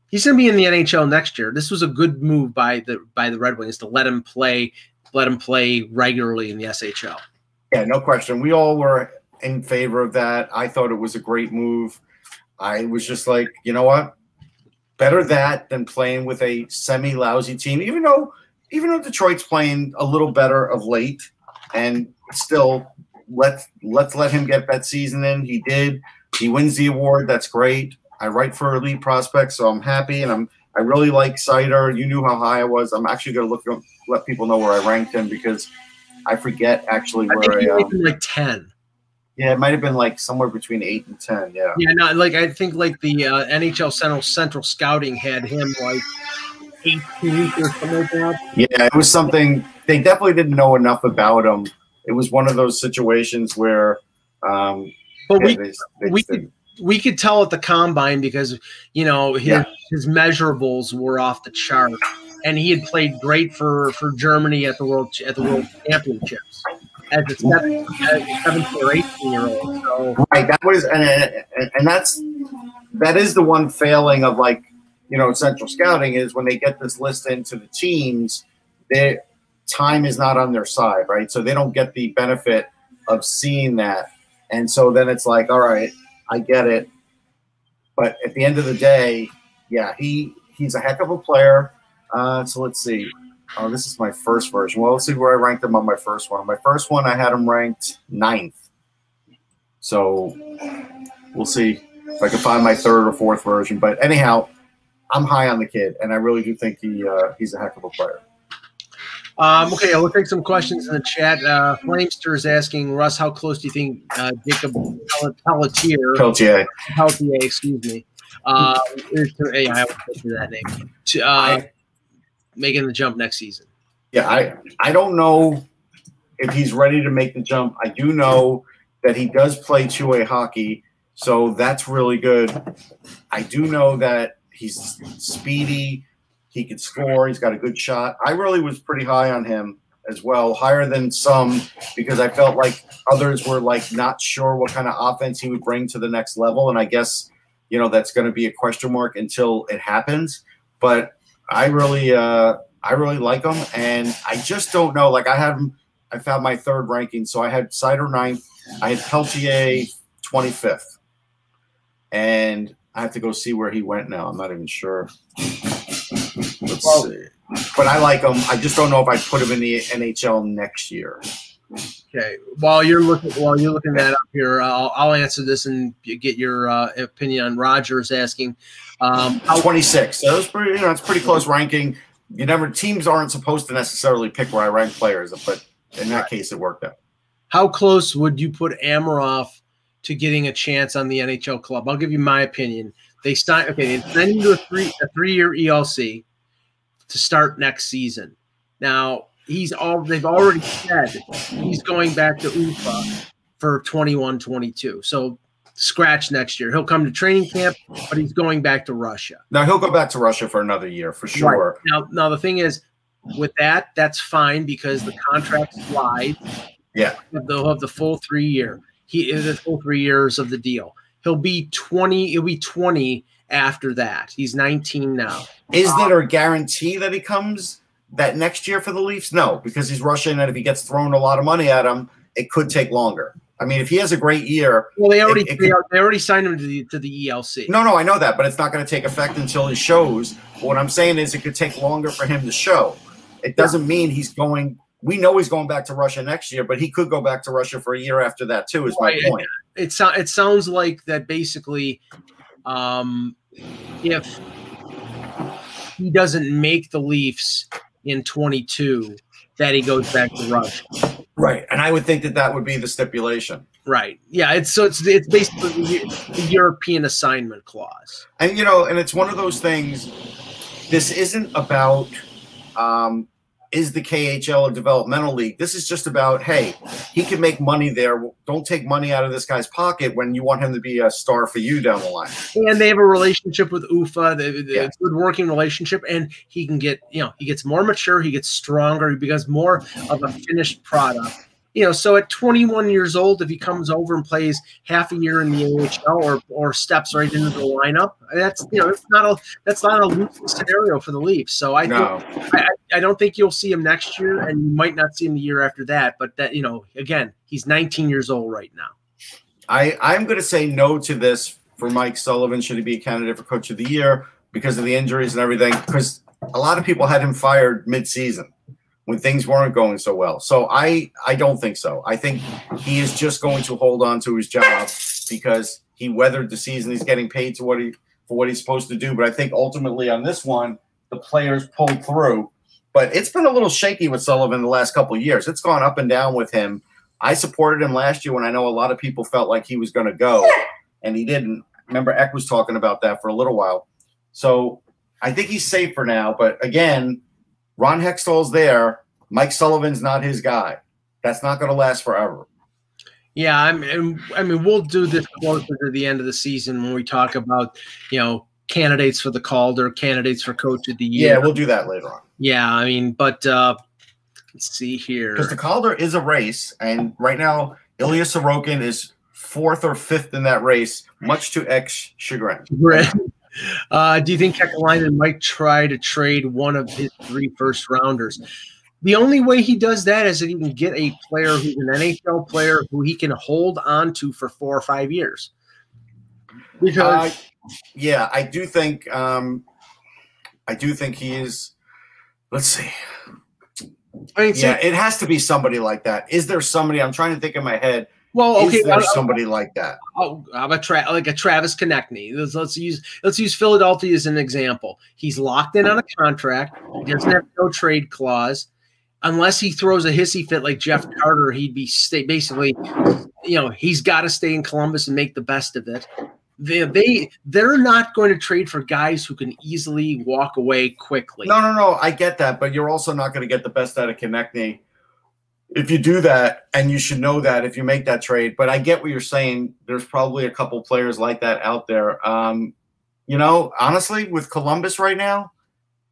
He's going to be in the NHL next year. This was a good move by the by the Red Wings to let him play, let him play regularly in the SHL. Yeah, no question. We all were in favor of that. I thought it was a great move. I was just like, you know what? Better that than playing with a semi lousy team. Even though, even though Detroit's playing a little better of late, and still let's let's let him get that season in. He did. He wins the award. That's great. I write for elite prospects, so I'm happy, and I'm I really like Seider. You knew how high I was. I'm actually going to look let people know where I ranked him because I forget actually where I, think I um, like ten. Yeah, it might have been like somewhere between eight and ten. Yeah. Yeah, not like I think like the uh, NHL Central Central Scouting had him like 18 or something like that. Yeah, it was something they definitely didn't know enough about him it was one of those situations where. Um, but we they, they we could, we could tell at the combine because you know his, yeah. his measurables were off the chart, and he had played great for for Germany at the world at the world championships. as a seven, seventeen or eighteen year old. So right, that was and, and that's that is the one failing of like you know central scouting is when they get this list into the teams, their time is not on their side, right? So they don't get the benefit of seeing that, and so then it's like, all right, I get it, but at the end of the day, yeah, he he's a heck of a player. Uh, so let's see. Oh, this is my first version. Well, let's see where I ranked him on my first one. My first one, I had him ranked ninth. So we'll see if I can find my third or fourth version. But anyhow, I'm high on the kid, and I really do think he uh, he's a heck of a player. Um, okay, we'll take some questions in the chat. Uh, Flamester is asking Russ, how close do you think uh, Jacob Pelletier, Peltier, Peltier, excuse me, uh, is to, yeah, I will that name, to, uh, making the jump next season? Yeah, I I don't know if he's ready to make the jump. I do know that he does play two way hockey, so that's really good. I do know that he's speedy. He could score. He's got a good shot. I really was pretty high on him as well, higher than some because I felt like others were like not sure what kind of offense he would bring to the next level, and I guess you know that's going to be a question mark until it happens. But I really, uh, I really like him, and I just don't know. Like I had him, I found my third ranking, so I had Seider ninth, I had Peltier twenty fifth, and I have to go see where he went now. I'm not even sure. Let's well, see. But I like him. I just don't know if I put him in the NHL next year. Okay. While you're looking, while you're looking that up here, I'll, I'll answer this and get your uh, opinion on Rogers asking. Um, how- 26. So it's pretty, you know, it's pretty close ranking. You never teams aren't supposed to necessarily pick where I rank players, but in that case, it worked out. How close would you put Amirov to getting a chance on the NHL club? I'll give you my opinion. They signed okay, they signed him to a three a three year ELC to start next season. Now he's all they've already said he's going back to Ufa for 21 22. So scratch next year. He'll come to training camp, but he's going back to Russia. Now he'll go back to Russia for another year for sure. Right. Now, now the thing is, with that, that's fine because the contract slides. Yeah, they'll have the full three year. He is the full three years of the deal. He'll be twenty. He'll be twenty after that. He's nineteen now. Is there a guarantee that he comes that next year for the Leafs? No, because he's Russian, and if he gets thrown a lot of money at him, it could take longer. I mean, if he has a great year, well, they already it, it they, they, already signed him to the to the ELC. No, no, I know that, but it's not going to take effect until he shows. What I'm saying is, it could take longer for him to show. It doesn't mean he's going. We know he's going back to Russia next year, but he could go back to Russia for a year after that too. Is my point. It, it, it, it sounds like that basically, um, if he doesn't make the Leafs in 22, that he goes back to Russia. Right, and I would think that that would be the stipulation. Right. Yeah. It's so it's it's basically the European assignment clause. And you know, and it's one of those things. This isn't about um, is the KHL a developmental league? This is just about, hey, he can make money there. Don't take money out of this guy's pocket when you want him to be a star for you down the line. And they have a relationship with Ufa, the, the yeah. good working relationship, and he can get, you know, he gets more mature, he gets stronger, he becomes more of a finished product you know, so at 21 years old, if he comes over and plays half a year in the AHL or or steps right into the lineup, that's you know, it's not a that's not a losing scenario for the Leafs. So I no. think, I, I don't think you'll see him next year, and you might not see him the year after that. But that you know, again, he's 19 years old right now. I I'm going to say no to this for Mike Sullivan. Should he be a candidate for Coach of the Year because of the injuries and everything? Because a lot of people had him fired mid-season when things weren't going so well. So I I don't think so. I think he is just going to hold on to his job because he weathered the season. He's getting paid to what he for what he's supposed to do. But I think ultimately on this one, the players pulled through. But it's been a little shaky with Sullivan the last couple years. It's gone up and down with him. I supported him last year when I know a lot of people felt like he was going to go, and he didn't. Remember, Eck was talking about that for a little while. So I think he's safe for now. But again, Ron Hextall's there. Mike Sullivan's not his guy. That's not going to last forever. Yeah, I mean, I mean, we'll do this closer to the end of the season when we talk about, you know, candidates for the Calder, candidates for Coach of the Year. Yeah, we'll do that later on. Yeah, I mean, but uh, Let's see here. Because the Calder is a race, and right now Ilya Sorokin is fourth or fifth in that race, much to X chagrin. Uh, do you think Kekalainen might try to trade one of his three first rounders? The only way he does that is if he can get a player who's an NHL player who he can hold on to for four or five years. Because, uh, yeah, I do think, um, I do think he is. Let's see. I mean, yeah, it has to be somebody like that. Is there somebody? I'm trying to think in my head well, okay, is there somebody like that? Oh, I'm a tra- like a Travis Konecny. Let's, let's use let's use Philadelphia as an example. He's locked in on a contract. He doesn't have no trade clause. Unless he throws a hissy fit like Jeff Carter, he'd be stay, basically, you know, he's got to stay in Columbus and make the best of it. They, they they're not going to trade for guys who can easily walk away quickly. No, no, no. I get that, but you're also not going to get the best out of Konecny if you do that, and you should know that if you make that trade. But I get what you're saying. There's probably a couple players like that out there. Um, you know, honestly, with Columbus right now,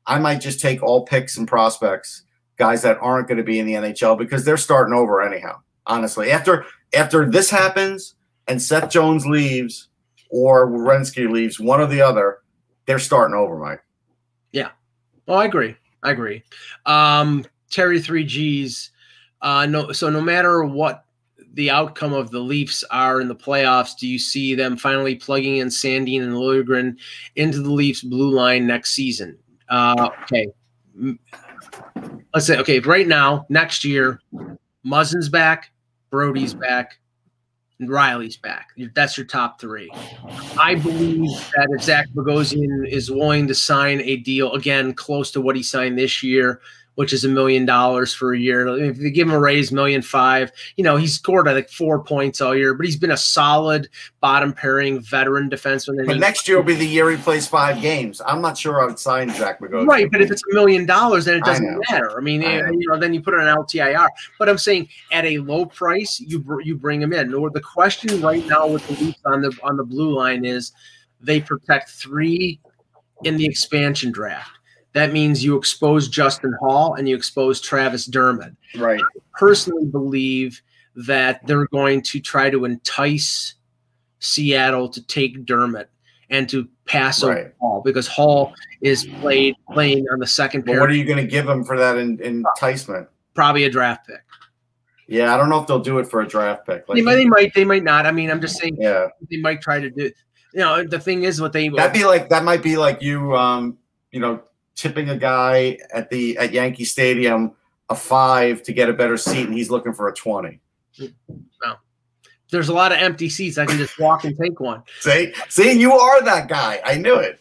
I might just take all picks and prospects, guys that aren't going to be in the NHL because they're starting over anyhow. Honestly, after after this happens and Seth Jones leaves or Werenski leaves, one or the other, they're starting over, Mike. Yeah. Oh, I agree. I agree. Um, Terry three G's uh, no, so no matter what the outcome of the Leafs are in the playoffs, do you see them finally plugging in Sandin and Liljegren into the Leafs blue line next season? Uh, okay, let's say okay. Right now, next year, Muzzin's back, Brodie's back, and Rielly's back. That's your top three. I believe that if Zach Bogosian is willing to sign a deal again close to what he signed this year, which is a million dollars for a year. If they give him a raise, million five, you know, he's scored I think four points all year, but he's been a solid bottom pairing veteran defenseman. But next year will be the year he plays five games. I'm not sure I would sign Jack McGowan. Right, but if it's a million dollars, then it doesn't I matter. I mean, I eh, you know, then you put it on LTIR. But I'm saying at a low price, you you bring him in. Or the question right now with the Leafs on the on the blue line is they protect three in the expansion draft that means you expose Justin Holl and you expose Travis Dermott. Right. I personally believe that they're going to try to entice Seattle to take Dermott and to pass right. over Holl because Holl is played playing on the second pair. what are you going to give him for that in, enticement? Probably a draft pick. Yeah, I don't know if they'll do it for a draft pick. Like, they, might, they might, they might not. I mean, I'm just saying. Yeah, they might try to do. You know, the thing is, what they that'd be like that might be like you, um, you know, tipping a guy at the at Yankee Stadium a five to get a better seat, and he's looking for a twenty. No. There's a lot of empty seats. I can just walk and take one. See, see, you are that guy. I knew it.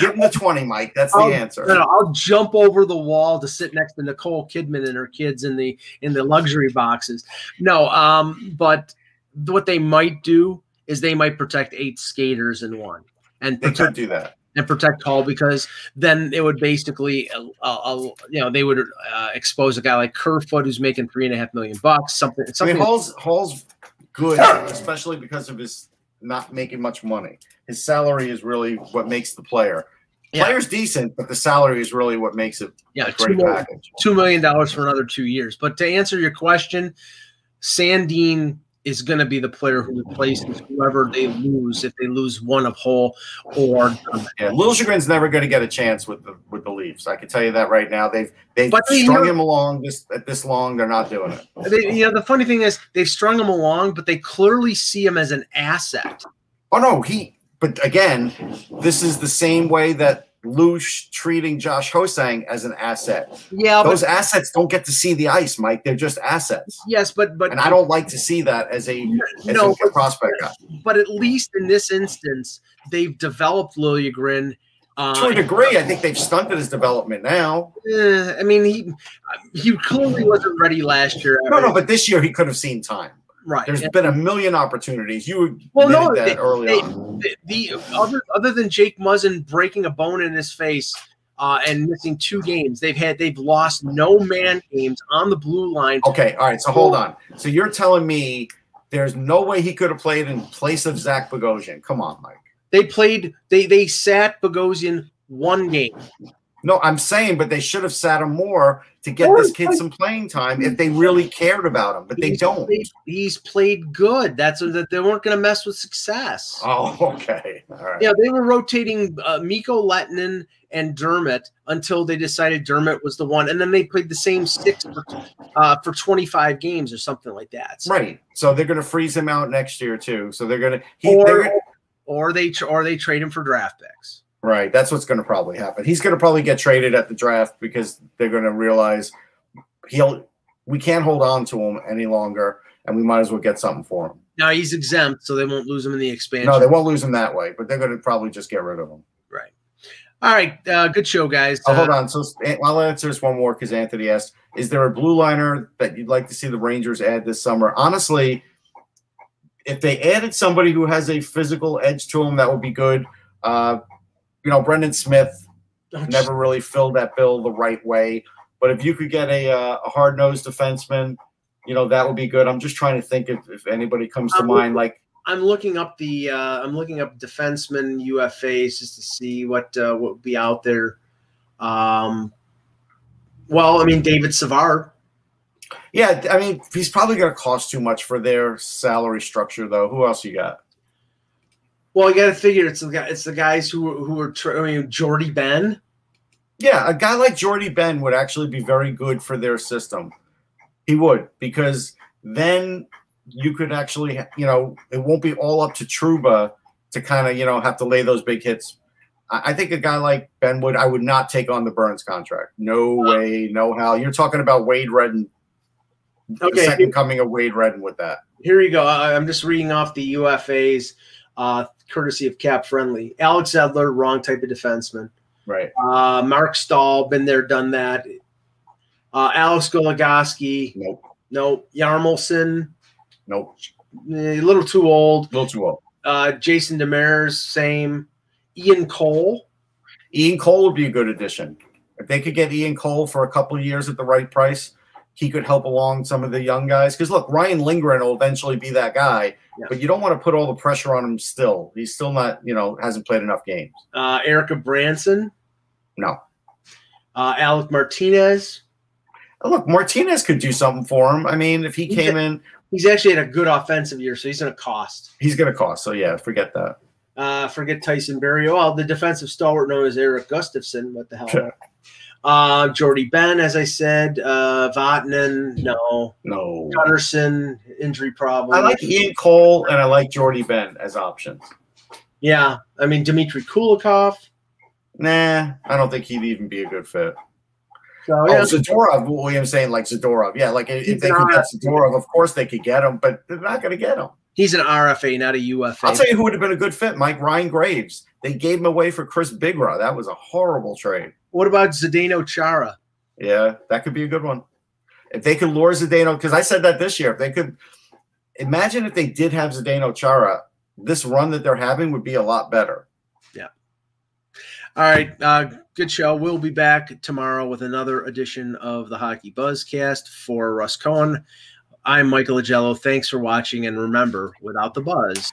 Give him the 20, Mike. That's the I'll, answer. No, no, I'll jump over the wall to sit next to Nicole Kidman and her kids in the in the luxury boxes. No, um, but what they might do is they might protect eight skaters in one. And protect, they could do that and protect Holl because then it would basically, uh, uh, you know, they would uh, expose a guy like Kerfoot who's making three and a half million bucks. Something. something I mean, Holl's Holl's good, especially because of his not making much money. His salary is really what makes the player. Yeah. Player's decent, but the salary is really what makes it yeah, great $2 million, package. Two million dollars for another two years. But to answer your question, Sandin is going to be the player who replaces whoever they lose if they lose one of Holl or yeah, Liljegren's never going to get a chance with the with the Leafs. I can tell you that right now. They've they've but strung him along this this long. They're not doing it. They, you know, the funny thing is they've strung him along, but they clearly see him as an asset. Oh no, he. But again, this is the same way that Lush treating Josh Ho-Sang as an asset. Yeah, those but, assets don't get to see the ice, Mike. They're just assets. Yes, but but and I don't like to see that as a as no, a prospect guy. But at least in this instance, they've developed Liljegren. Uh, to a degree, I think they've stunted his development now. Eh, I mean, he he clearly wasn't ready last year. No, no, but this year he could have seen time. Right. There's been a million opportunities. You well, no, that they, early they, on. The, the, other other than Jake Muzzin breaking a bone in his face uh, and missing two games, they've had they've lost no man games on the blue line. Okay, all right. So hold on. So you're telling me there's no way he could have played in place of Zach Bogosian? Come on, Mike. They played. They they sat Bogosian one game. No, I'm saying, but they should have sat him more to get this kid some playing time if they really cared about him, but they don't. Played, he's played good. That's that they weren't going to mess with success. Oh, okay. All right. Yeah, they were rotating uh, Mikko Lehtonen and Dermott until they decided Dermott was the one, and then they played the same six for, uh, for 25 games or something like that. So- Right. So they're going to freeze him out next year too. So they're going to Or, or they or they trade him for draft picks. Right. That's what's going to probably happen. He's going to probably get traded at the draft because they're going to realize he'll we can't hold on to him any longer, and we might as well get something for him. Now he's exempt, so they won't lose him in the expansion. No, they won't lose him that way, but they're going to probably just get rid of him. right. All right. Uh, good show, guys. Oh, hold Uh, on. So I'll answer this one more because Anthony asked: Is there a blue liner that you'd like to see the Rangers add this summer? Honestly, if they added somebody who has a physical edge to him, that would be good. Uh, you know, Brendan Smith never really filled that bill the right way. But if you could get a, uh, a hard nosed defenseman, you know that would be good. I'm just trying to think if, if anybody comes to Um, mind. Like, I'm looking up the uh, I'm looking up defenseman UFAs just to see what uh, what would be out there. Um, well, I mean David Savard. yeah, I mean, he's probably going to cost too much for their salary structure, though. Who else you got? Well, you got to figure it's the guy, it's the guys who who are I mean Jordie Benn. Yeah, a guy like Jordie Benn would actually be very good for their system. He would because then you could actually, you know, it won't be all up to Trouba to kind of, you know, have to lay those big hits. I I think a guy like Benn would, I would not take on the Burns contract. No way, no how. You're talking about Wade Redden, the Okay. second coming of Wade Redden with that. Here you go. I'm just reading off the UFAs, uh, courtesy of Cap Friendly. Alex Edler, wrong type of defenseman. Right. Uh, Marc Staal, been there, done that. Uh, Alex Goligoski, Nope. no. Yarmelson, Nope. eh, a little too old. A little too old. Uh, Jason Demers, same. Ian Cole, Ian Cole would be a good addition. If they could get Ian Cole for a couple of years at the right price, he could help along some of the young guys. Because look, Ryan Lindgren will eventually be that guy, Yeah. but you don't want to put all the pressure on him still. He's still not, you know, hasn't played enough games. uh, Erik Gudbranson, No. uh, Alec Martinez. Look, Martinez could do something for him. I mean, if he He's came a- in, He's actually had a good offensive year, so he's going to cost. he's going to cost. So yeah, forget that. Uh, forget Tyson Barrie. Well, the defensive stalwart known as Erik Gustafsson. What the hell? Uh, Jordie Benn, as I said. Uh, Vatanen, no. No. Gunnarsson, injury problem. I like Ian Cole and I like Jordie Benn as options. Yeah, I mean Dmitry Kulikov. Nah, I don't think he'd even be a good fit. So Oh, yeah, Zadorov, William's saying like Zadorov. Yeah, like if He's they could get. Zadorov, of course they could get him, but they're not going to get him. he's an RFA, not a UFA. I'll tell you who would have been a good fit, Mike Ryan Graves. They gave him away for Chris Bigras. That was a horrible trade. What about Zdeno Chara? Yeah, that could be a good one. If they could lure Zdeno, because I said that this year, if they could imagine if they did have Zdeno Chara, this run that they're having would be a lot better. Yeah. All right, uh, good show. We'll be back tomorrow with another edition of the Hockey Buzzcast for Russ Cohen. I'm Michael Augello. Thanks for watching, and remember, without the buzz,